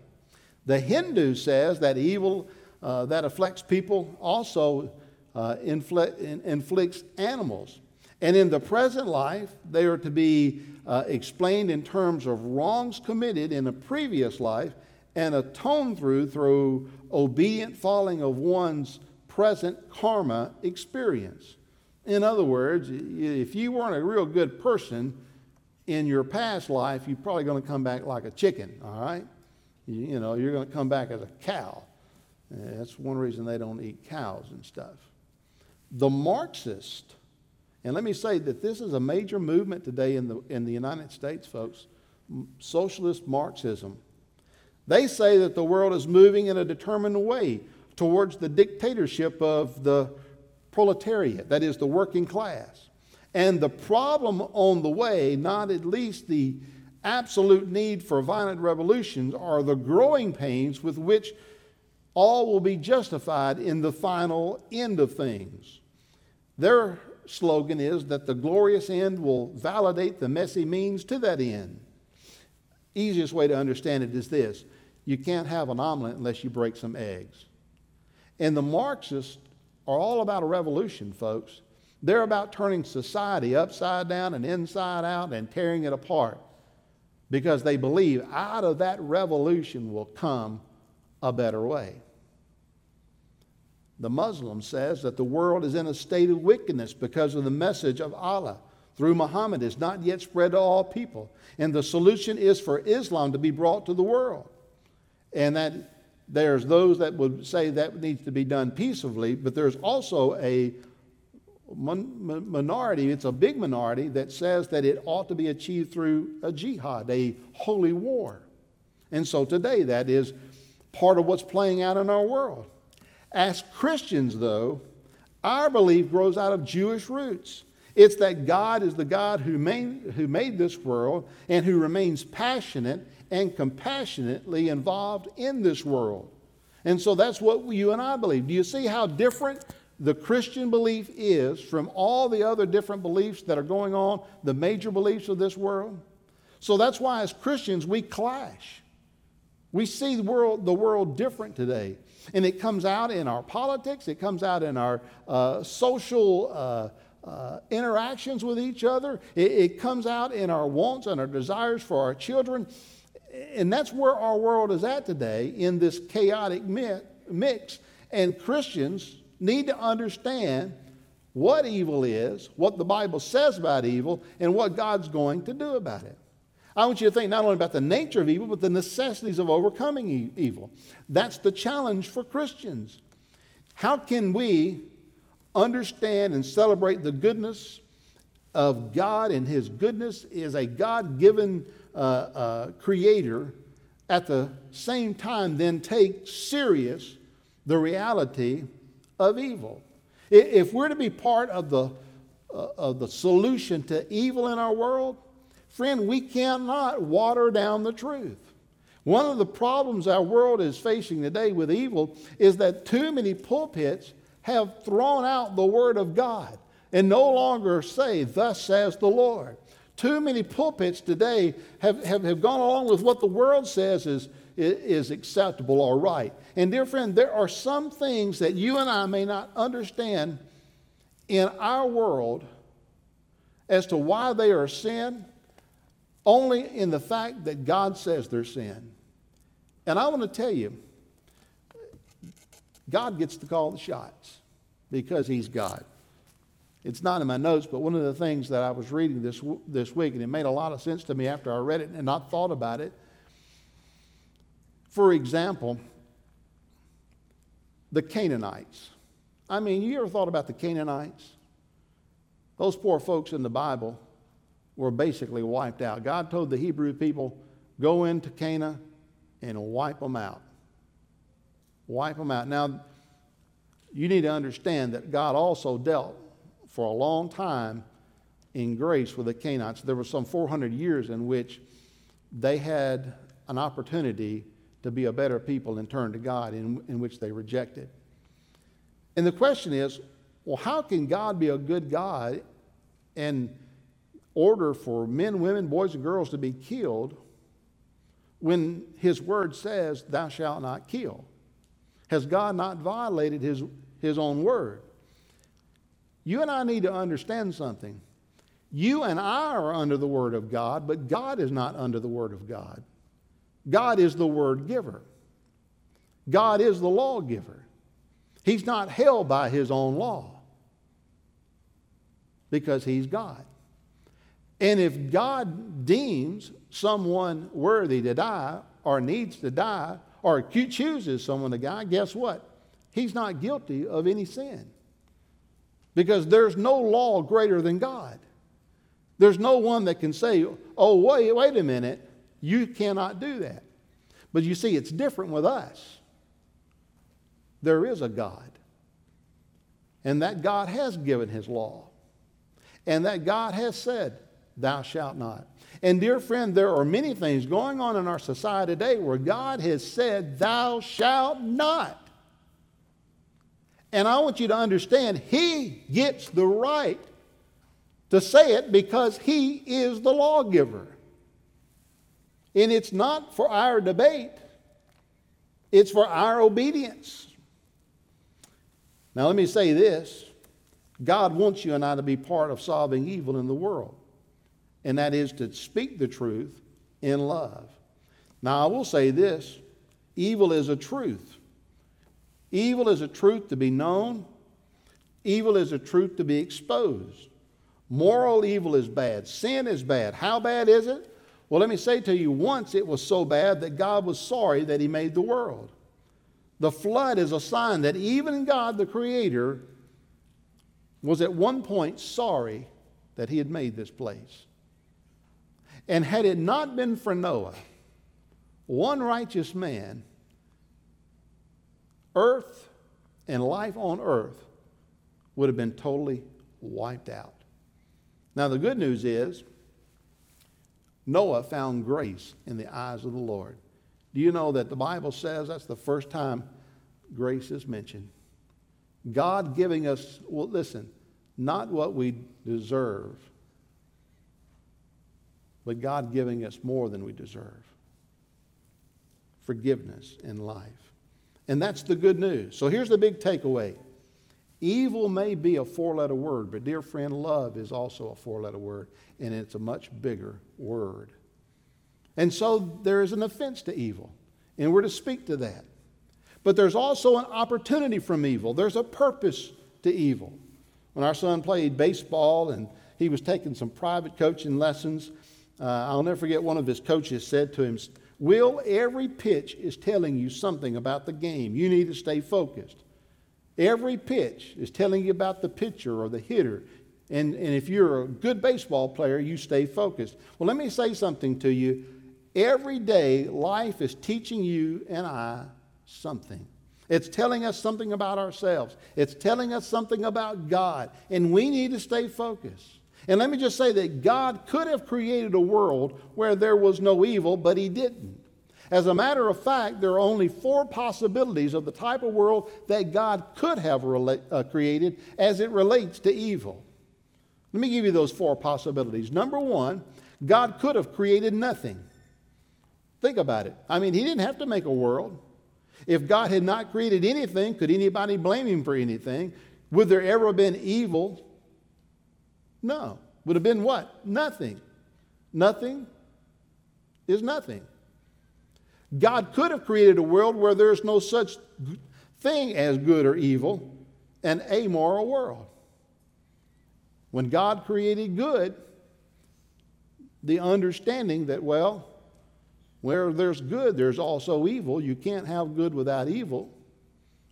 The Hindu says that evil uh, that afflicts people also uh, inflict, inflicts animals. And in the present life, they are to be uh, explained in terms of wrongs committed in a previous life and atoned through through obedient following of one's present karma experience. In other words, if you weren't a real good person, in your past life, you're probably going to come back like a chicken, all right? You know, you're going to come back as a cow. that's one reason they don't eat cows and stuff. The Marxist, and let me say that this is a major movement today in the, in the United States, folks socialist Marxism. They say that the world is moving in a determined way towards the dictatorship of the proletariat, that is, the working class. And the problem on the way, not at least the absolute need for violent revolutions, are the growing pains with which all will be justified in the final end of things. Their slogan is that the glorious end will validate the messy means to that end. Easiest way to understand it is this you can't have an omelet unless you break some eggs. And the Marxists are all about a revolution, folks. They're about turning society upside down and inside out and tearing it apart because they believe out of that revolution will come a better way. The Muslim says that the world is in a state of wickedness because of the message of Allah through Muhammad is not yet spread to all people. And the solution is for Islam to be brought to the world. And that there's those that would say that needs to be done peaceably, but there's also a minority, it's a big minority, that says that it ought to be achieved through a jihad, a holy war. And so today, that is part of what's playing out in our world. As Christians, though, our belief grows out of Jewish roots. It's that God is the God who made, who made this world and who remains passionate and compassionately involved in this world. And so that's what you and I believe. Do you see how different the Christian belief is from all the other different beliefs that are going on, the major beliefs of this world? So that's why, as Christians, we clash. We see the world, the world different today. And it comes out in our politics, it comes out in our uh, social uh, uh, interactions with each other, it, it comes out in our wants and our desires for our children. And that's where our world is at today in this chaotic mix. And Christians need to understand what evil is, what the Bible says about evil, and what God's going to do about it. I want you to think not only about the nature of evil, but the necessities of overcoming e- evil. That's the challenge for Christians. How can we understand and celebrate the goodness of God and His goodness is a God given uh, uh, creator, at the same time, then take serious the reality of evil? If we're to be part of the, uh, of the solution to evil in our world, Friend, we cannot water down the truth. One of the problems our world is facing today with evil is that too many pulpits have thrown out the Word of God and no longer say, Thus says the Lord. Too many pulpits today have, have, have gone along with what the world says is, is acceptable or right. And, dear friend, there are some things that you and I may not understand in our world as to why they are sin only in the fact that God says they're sin. And I want to tell you, God gets to call the shots because He's God. It's not in my notes, but one of the things that I was reading this, this week, and it made a lot of sense to me after I read it and not thought about it. For example, the Canaanites. I mean, you ever thought about the Canaanites? Those poor folks in the Bible were basically wiped out. God told the Hebrew people, go into Canaan and wipe them out. Wipe them out. Now, you need to understand that God also dealt for a long time in grace with the Canaanites. There were some 400 years in which they had an opportunity to be a better people and turn to God, in, in which they rejected. And the question is well, how can God be a good God and order for men, women, boys, and girls to be killed when his word says, Thou shalt not kill? Has God not violated his, his own word? You and I need to understand something. You and I are under the word of God, but God is not under the word of God. God is the word giver, God is the lawgiver. He's not held by his own law because he's God. And if God deems someone worthy to die or needs to die or chooses someone to die, guess what? He's not guilty of any sin. Because there's no law greater than God. There's no one that can say, oh, wait, wait a minute, you cannot do that. But you see, it's different with us. There is a God. And that God has given his law. And that God has said, thou shalt not. And dear friend, there are many things going on in our society today where God has said, thou shalt not. And I want you to understand, He gets the right to say it because He is the lawgiver. And it's not for our debate, it's for our obedience. Now, let me say this God wants you and I to be part of solving evil in the world, and that is to speak the truth in love. Now, I will say this evil is a truth. Evil is a truth to be known, evil is a truth to be exposed. Moral evil is bad, sin is bad. How bad is it? Well, let me say to you once it was so bad that God was sorry that He made the world. The flood is a sign that even God, the Creator, was at one point sorry that He had made this place. And had it not been for Noah, one righteous man, earth and life on earth would have been totally wiped out. Now, the good news is Noah found grace in the eyes of the Lord. Do you know that the Bible says that's the first time grace is mentioned? God giving us, well, listen, not what we deserve, but God giving us more than we deserve forgiveness in life. And that's the good news. So here's the big takeaway evil may be a four letter word, but dear friend, love is also a four letter word, and it's a much bigger word. And so there is an offense to evil, and we're to speak to that. But there's also an opportunity from evil, there's a purpose to evil. When our son played baseball and he was taking some private coaching lessons, uh, I'll never forget one of his coaches said to him, Will, every pitch is telling you something about the game. You need to stay focused. Every pitch is telling you about the pitcher or the hitter. And, and if you're a good baseball player, you stay focused. Well, let me say something to you. Every day, life is teaching you and I something. It's telling us something about ourselves. It's telling us something about God. And we need to stay focused. And let me just say that God could have created a world where there was no evil, but He didn't. As a matter of fact, there are only four possibilities of the type of world that God could have rela- uh, created as it relates to evil. Let me give you those four possibilities. Number one, God could have created nothing. Think about it. I mean, He didn't have to make a world. If God had not created anything, could anybody blame Him for anything? Would there ever have been evil? No. Would have been what? Nothing. Nothing is nothing. God could have created a world where there's no such thing as good or evil, an amoral world. When God created good, the understanding that, well, where there's good, there's also evil. You can't have good without evil.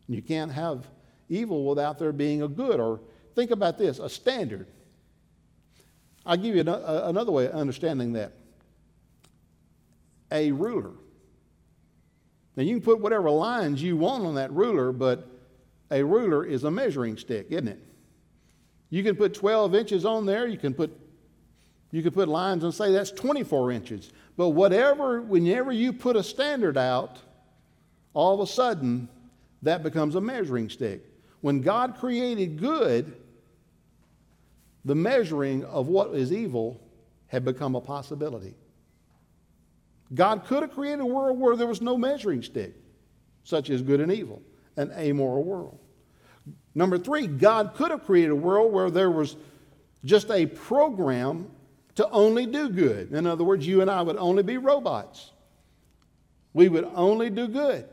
You can't have evil without there being a good. Or think about this a standard. I'll give you uh, another way of understanding that. A ruler. Now, you can put whatever lines you want on that ruler, but a ruler is a measuring stick, isn't it? You can put 12 inches on there, you can put you can put lines and say that's 24 inches. But whatever, whenever you put a standard out, all of a sudden that becomes a measuring stick. When God created good, the measuring of what is evil had become a possibility. God could have created a world where there was no measuring stick, such as good and evil, an amoral world. Number three, God could have created a world where there was just a program to only do good. In other words, you and I would only be robots. We would only do good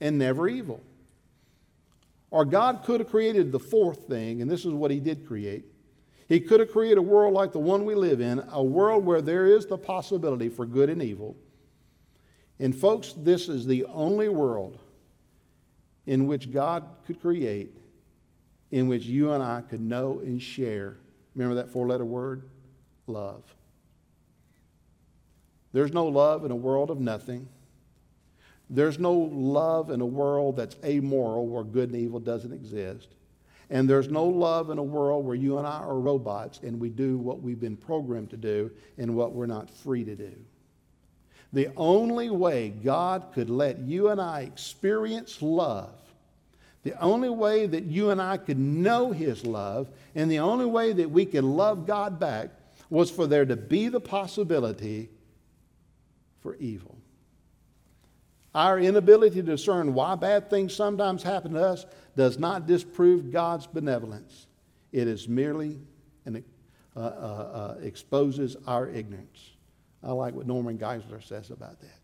and never evil. Or God could have created the fourth thing, and this is what He did create. He could have created a world like the one we live in, a world where there is the possibility for good and evil. And, folks, this is the only world in which God could create, in which you and I could know and share. Remember that four letter word? love. There's no love in a world of nothing. There's no love in a world that's amoral where good and evil doesn't exist. And there's no love in a world where you and I are robots and we do what we've been programmed to do and what we're not free to do. The only way God could let you and I experience love, The only way that you and I could know His love and the only way that we could love God back was for there to be the possibility for evil. Our inability to discern why bad things sometimes happen to us does not disprove God's benevolence. It is merely an, uh, uh, uh, exposes our ignorance. I like what Norman Geisler says about that.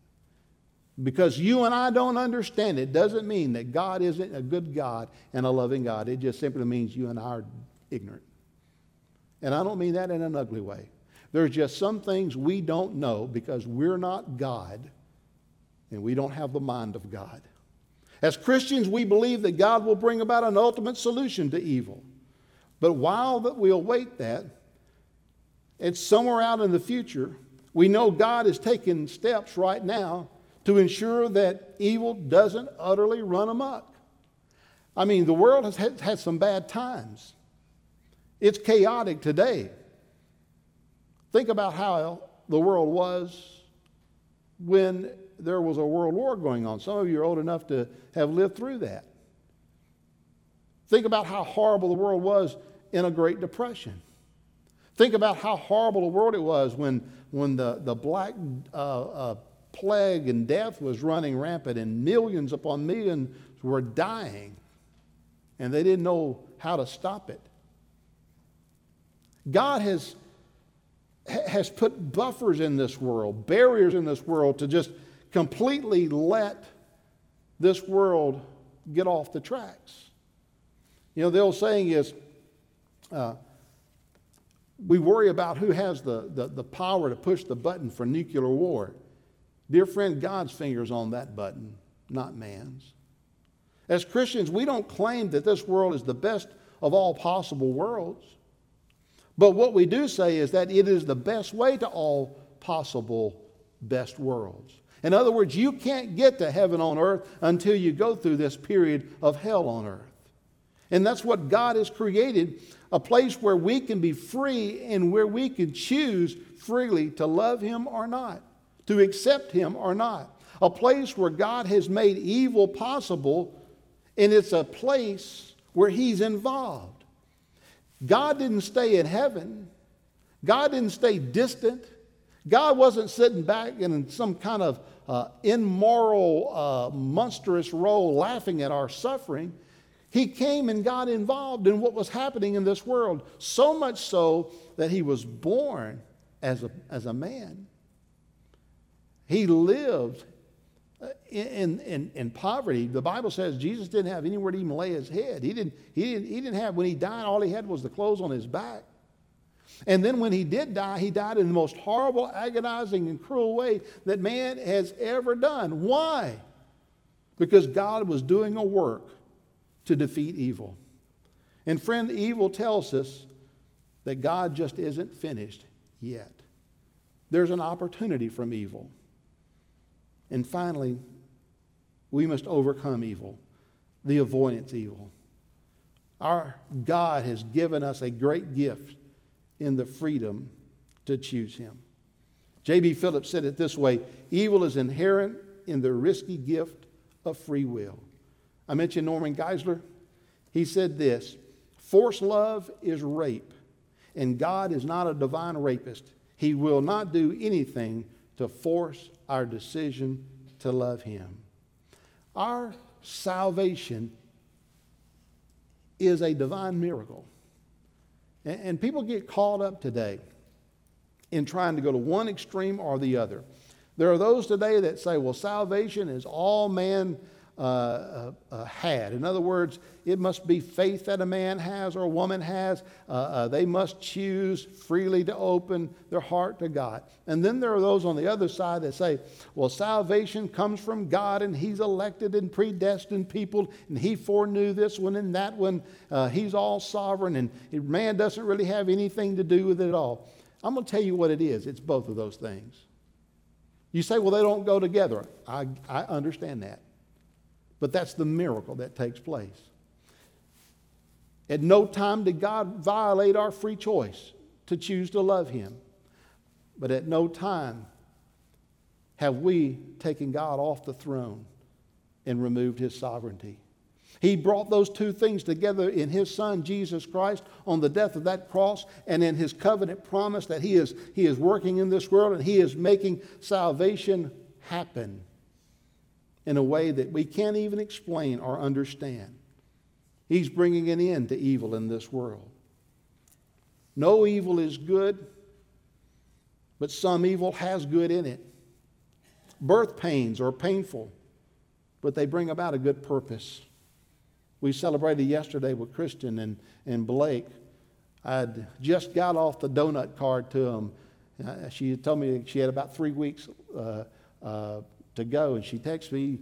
Because you and I don't understand it doesn't mean that God isn't a good God and a loving God. It just simply means you and I are ignorant. And I don't mean that in an ugly way. There's just some things we don't know because we're not God and we don't have the mind of God. As Christians, we believe that God will bring about an ultimate solution to evil. But while that we await that, it's somewhere out in the future, we know God is taking steps right now to ensure that evil doesn't utterly run amok. I mean, the world has had, had some bad times. It's chaotic today. Think about how the world was when there was a world war going on. Some of you are old enough to have lived through that. Think about how horrible the world was in a Great Depression. Think about how horrible the world it was when, when the, the black uh, uh, plague and death was running rampant and millions upon millions were dying and they didn't know how to stop it. God has, has put buffers in this world, barriers in this world to just completely let this world get off the tracks. You know, the old saying is uh, we worry about who has the, the, the power to push the button for nuclear war. Dear friend, God's finger's on that button, not man's. As Christians, we don't claim that this world is the best of all possible worlds. But what we do say is that it is the best way to all possible best worlds. In other words, you can't get to heaven on earth until you go through this period of hell on earth. And that's what God has created a place where we can be free and where we can choose freely to love Him or not, to accept Him or not. A place where God has made evil possible, and it's a place where He's involved. God didn't stay in heaven, God didn't stay distant. God wasn't sitting back in some kind of uh, immoral, uh, monstrous role laughing at our suffering. He came and got involved in what was happening in this world, so much so that he was born as a, as a man. He lived uh, in, in, in poverty. The Bible says Jesus didn't have anywhere to even lay his head. He didn't, he, didn't, he didn't have, when he died, all he had was the clothes on his back. And then when he did die, he died in the most horrible, agonizing, and cruel way that man has ever done. Why? Because God was doing a work to defeat evil. And friend, evil tells us that God just isn't finished yet. There's an opportunity from evil. And finally, we must overcome evil, the avoidance evil. Our God has given us a great gift in the freedom to choose Him. J.B. Phillips said it this way evil is inherent in the risky gift of free will. I mentioned Norman Geisler. He said this Forced love is rape, and God is not a divine rapist. He will not do anything to force our decision to love Him. Our salvation is a divine miracle. And, and people get caught up today in trying to go to one extreme or the other. There are those today that say, well, salvation is all man uh, uh, uh, had. In other words, it must be faith that a man has or a woman has. Uh, uh, they must choose freely to open their heart to God. And then there are those on the other side that say, well, salvation comes from God and He's elected and predestined people and He foreknew this one and that one. Uh, he's all sovereign and man doesn't really have anything to do with it at all. I'm going to tell you what it is it's both of those things. You say, well, they don't go together. I, I understand that. But that's the miracle that takes place. At no time did God violate our free choice to choose to love Him. But at no time have we taken God off the throne and removed His sovereignty. He brought those two things together in his son Jesus Christ on the death of that cross and in his covenant promise that he is, he is working in this world and he is making salvation happen in a way that we can't even explain or understand. He's bringing an end to evil in this world. No evil is good, but some evil has good in it. Birth pains are painful, but they bring about a good purpose. We celebrated yesterday with Christian and, and Blake. I'd just got off the donut card to them. Uh, she told me she had about three weeks uh, uh, to go, and she texted me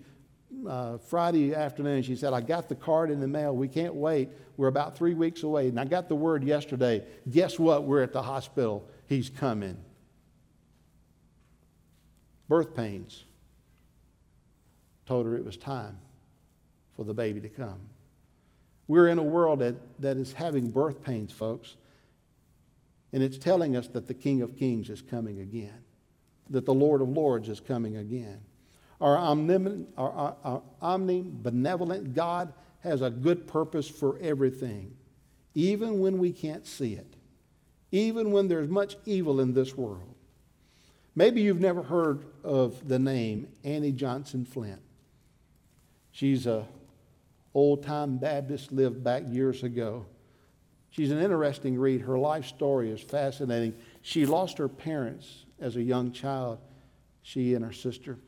uh, Friday afternoon. She said, I got the card in the mail. We can't wait. We're about three weeks away. And I got the word yesterday. Guess what? We're at the hospital. He's coming. Birth pains told her it was time for the baby to come. We're in a world that, that is having birth pains, folks. And it's telling us that the King of Kings is coming again, that the Lord of Lords is coming again. Our, omnibenevolent, our, our, omnibenevolent God has a good purpose for everything, even when we can't see it, even when there's much evil in this world. Maybe you've never heard of the name Annie Johnson Flint. She's a old time Baptist, lived back years ago. She's an interesting read. Her life story is fascinating. She lost her parents as a young child, she and her sister.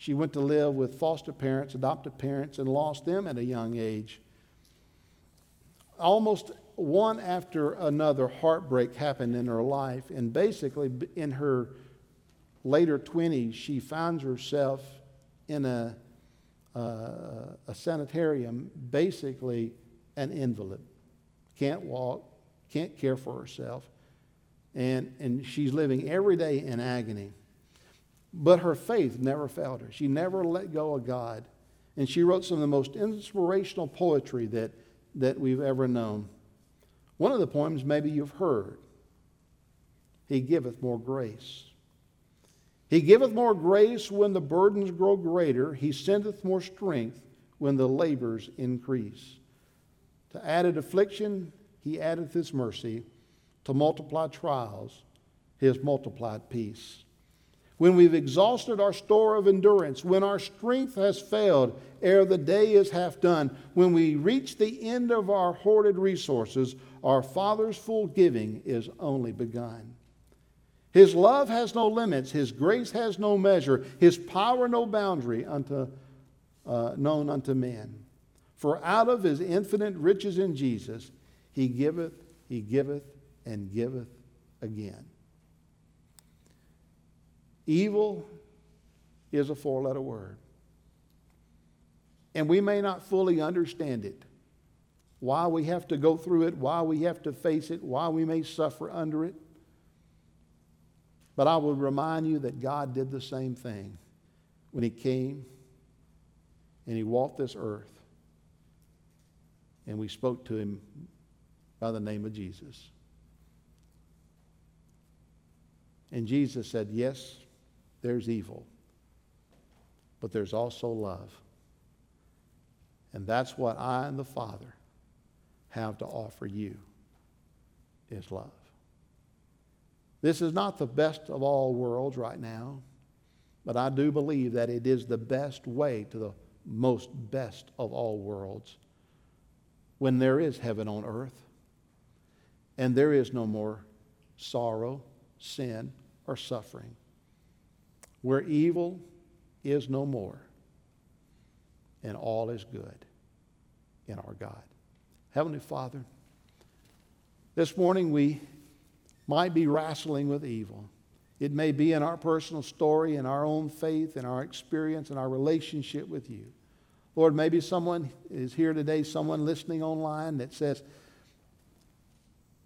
She went to live with foster parents, adopted parents, and lost them at a young age. Almost one after another heartbreak happened in her life, and basically, in her later 20s, she finds herself in a uh, a sanitarium, basically an invalid. Can't walk, can't care for herself. And, and she's living every day in agony. But her faith never failed her. She never let go of God. And she wrote some of the most inspirational poetry that, that we've ever known. One of the poems maybe you've heard He giveth more grace. He giveth more grace when the burdens grow greater. He sendeth more strength when the labors increase. To added affliction, he addeth his mercy. To multiply trials, his multiplied peace. When we've exhausted our store of endurance, when our strength has failed ere the day is half done, when we reach the end of our hoarded resources, our Father's full giving is only begun. His love has no limits. His grace has no measure. His power no boundary unto, uh, known unto men. For out of his infinite riches in Jesus, he giveth, he giveth, and giveth again. Evil is a four letter word. And we may not fully understand it. Why we have to go through it, why we have to face it, why we may suffer under it. But I will remind you that God did the same thing when He came and He walked this earth and we spoke to Him by the name of Jesus. And Jesus said, Yes, there's evil, but there's also love. And that's what I and the Father have to offer you is love. This is not the best of all worlds right now, but I do believe that it is the best way to the most best of all worlds when there is heaven on earth and there is no more sorrow, sin, or suffering, where evil is no more and all is good in our God. Heavenly Father, this morning we might be wrestling with evil. It may be in our personal story, in our own faith, in our experience, in our relationship with you. Lord, maybe someone is here today, someone listening online that says,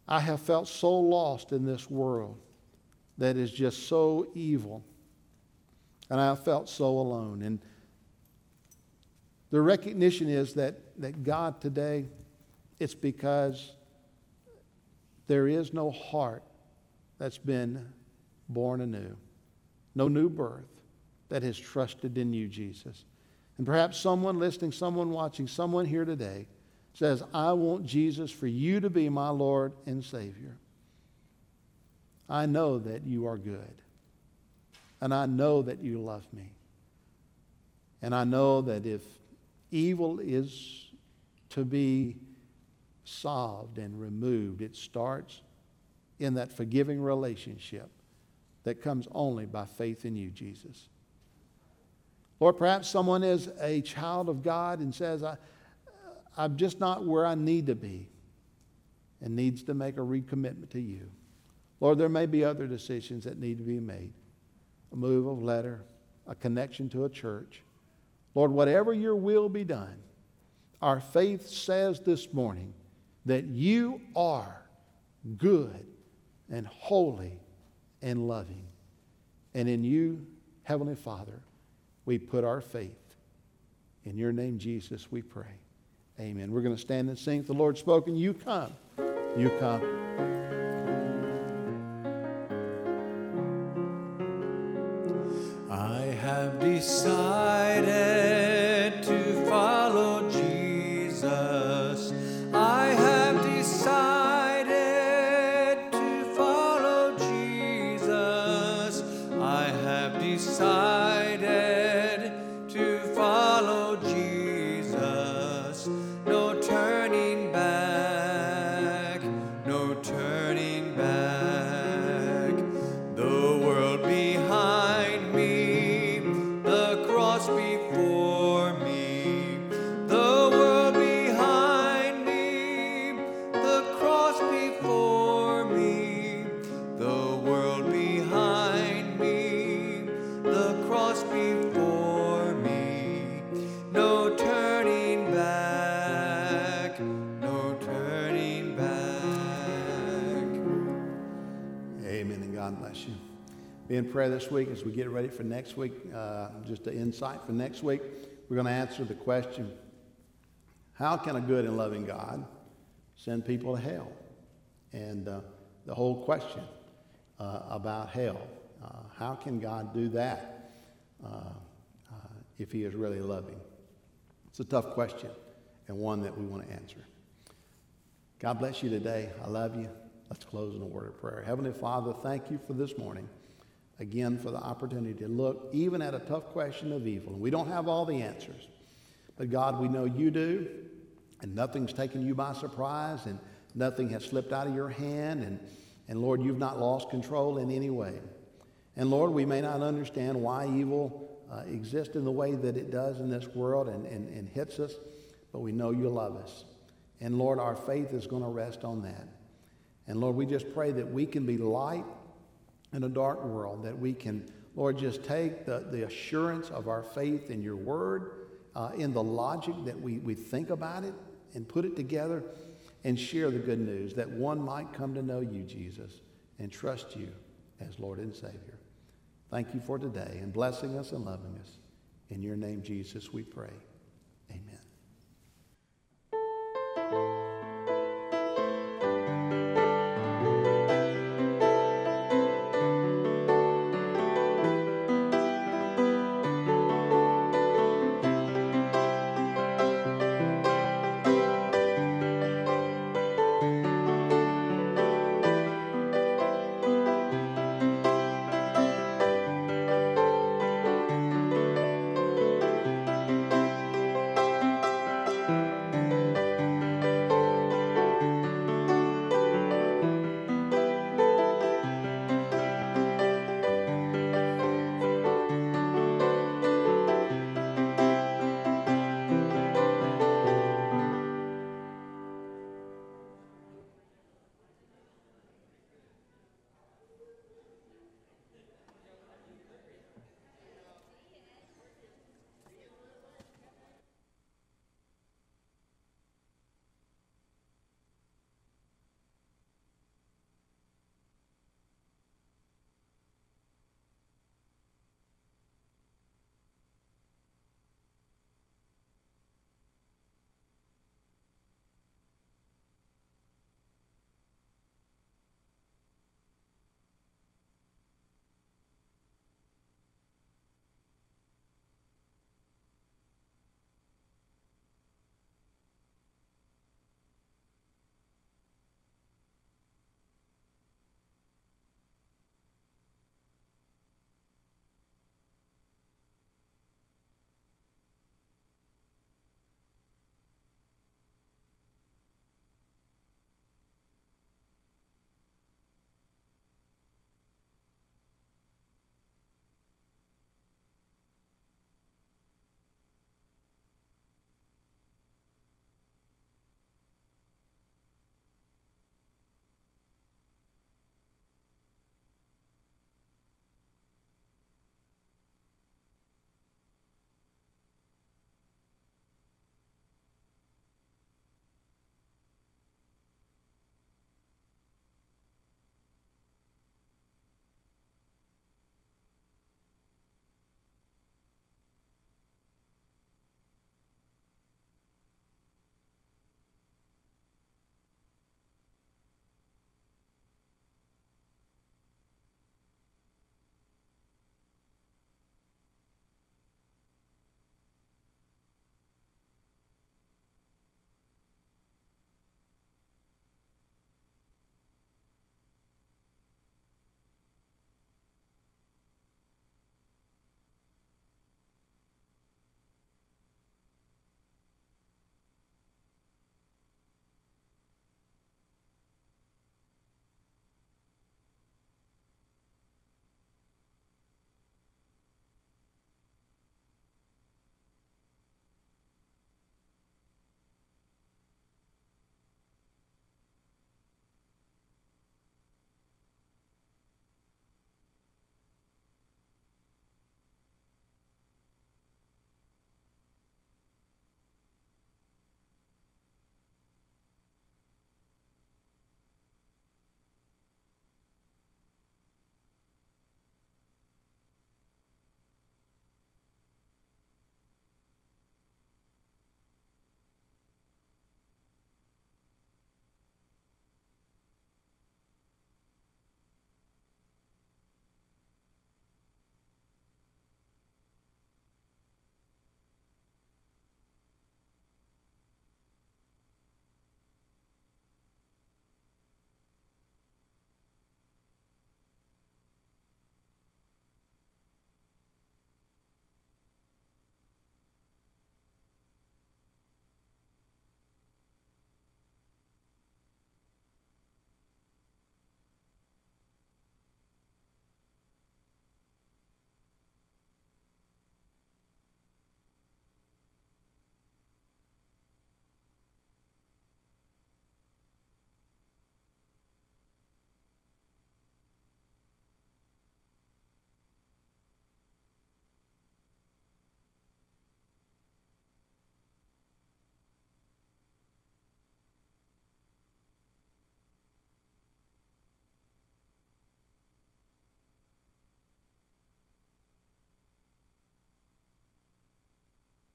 I have felt so lost in this world that is just so evil. And I felt so alone. And the recognition is that, that God today, it's because there is no heart that's been born anew, no new birth that has trusted in you, Jesus. And perhaps someone listening, someone watching, someone here today says, I want Jesus for you to be my Lord and Savior. I know that you are good. And I know that you love me. And I know that if evil is to be solved and removed, it starts in that forgiving relationship that comes only by faith in you, Jesus. Lord, perhaps someone is a child of God and says, I, I'm just not where I need to be and needs to make a recommitment to you. Lord, there may be other decisions that need to be made a move of letter, a connection to a church. Lord, whatever your will be done, our faith says this morning that you are good and holy and loving. And in you, Heavenly Father, we put our faith. In your name, Jesus, we pray. Amen. We're going to stand and sing. The Lord spoken. You come. You come. Prayer this week as we get ready for next week. Uh, just an insight for next week. We're going to answer the question How can a good and loving God send people to hell? And uh, the whole question uh, about hell. Uh, how can God do that uh, uh, if He is really loving? It's a tough question and one that we want to answer. God bless you today. I love you. Let's close in a word of prayer. Heavenly Father, thank you for this morning. Again, for the opportunity to look even at a tough question of evil. And we don't have all the answers. But God, we know you do. And nothing's taken you by surprise. And nothing has slipped out of your hand. And, and Lord, you've not lost control in any way. And Lord, we may not understand why evil uh, exists in the way that it does in this world and, and, and hits us. But we know you love us. And Lord, our faith is going to rest on that. And Lord, we just pray that we can be light in a dark world, that we can, Lord, just take the, the assurance of our faith in your word, uh, in the logic that we, we think about it and put it together and share the good news that one might come to know you, Jesus, and trust you as Lord and Savior. Thank you for today and blessing us and loving us. In your name, Jesus, we pray.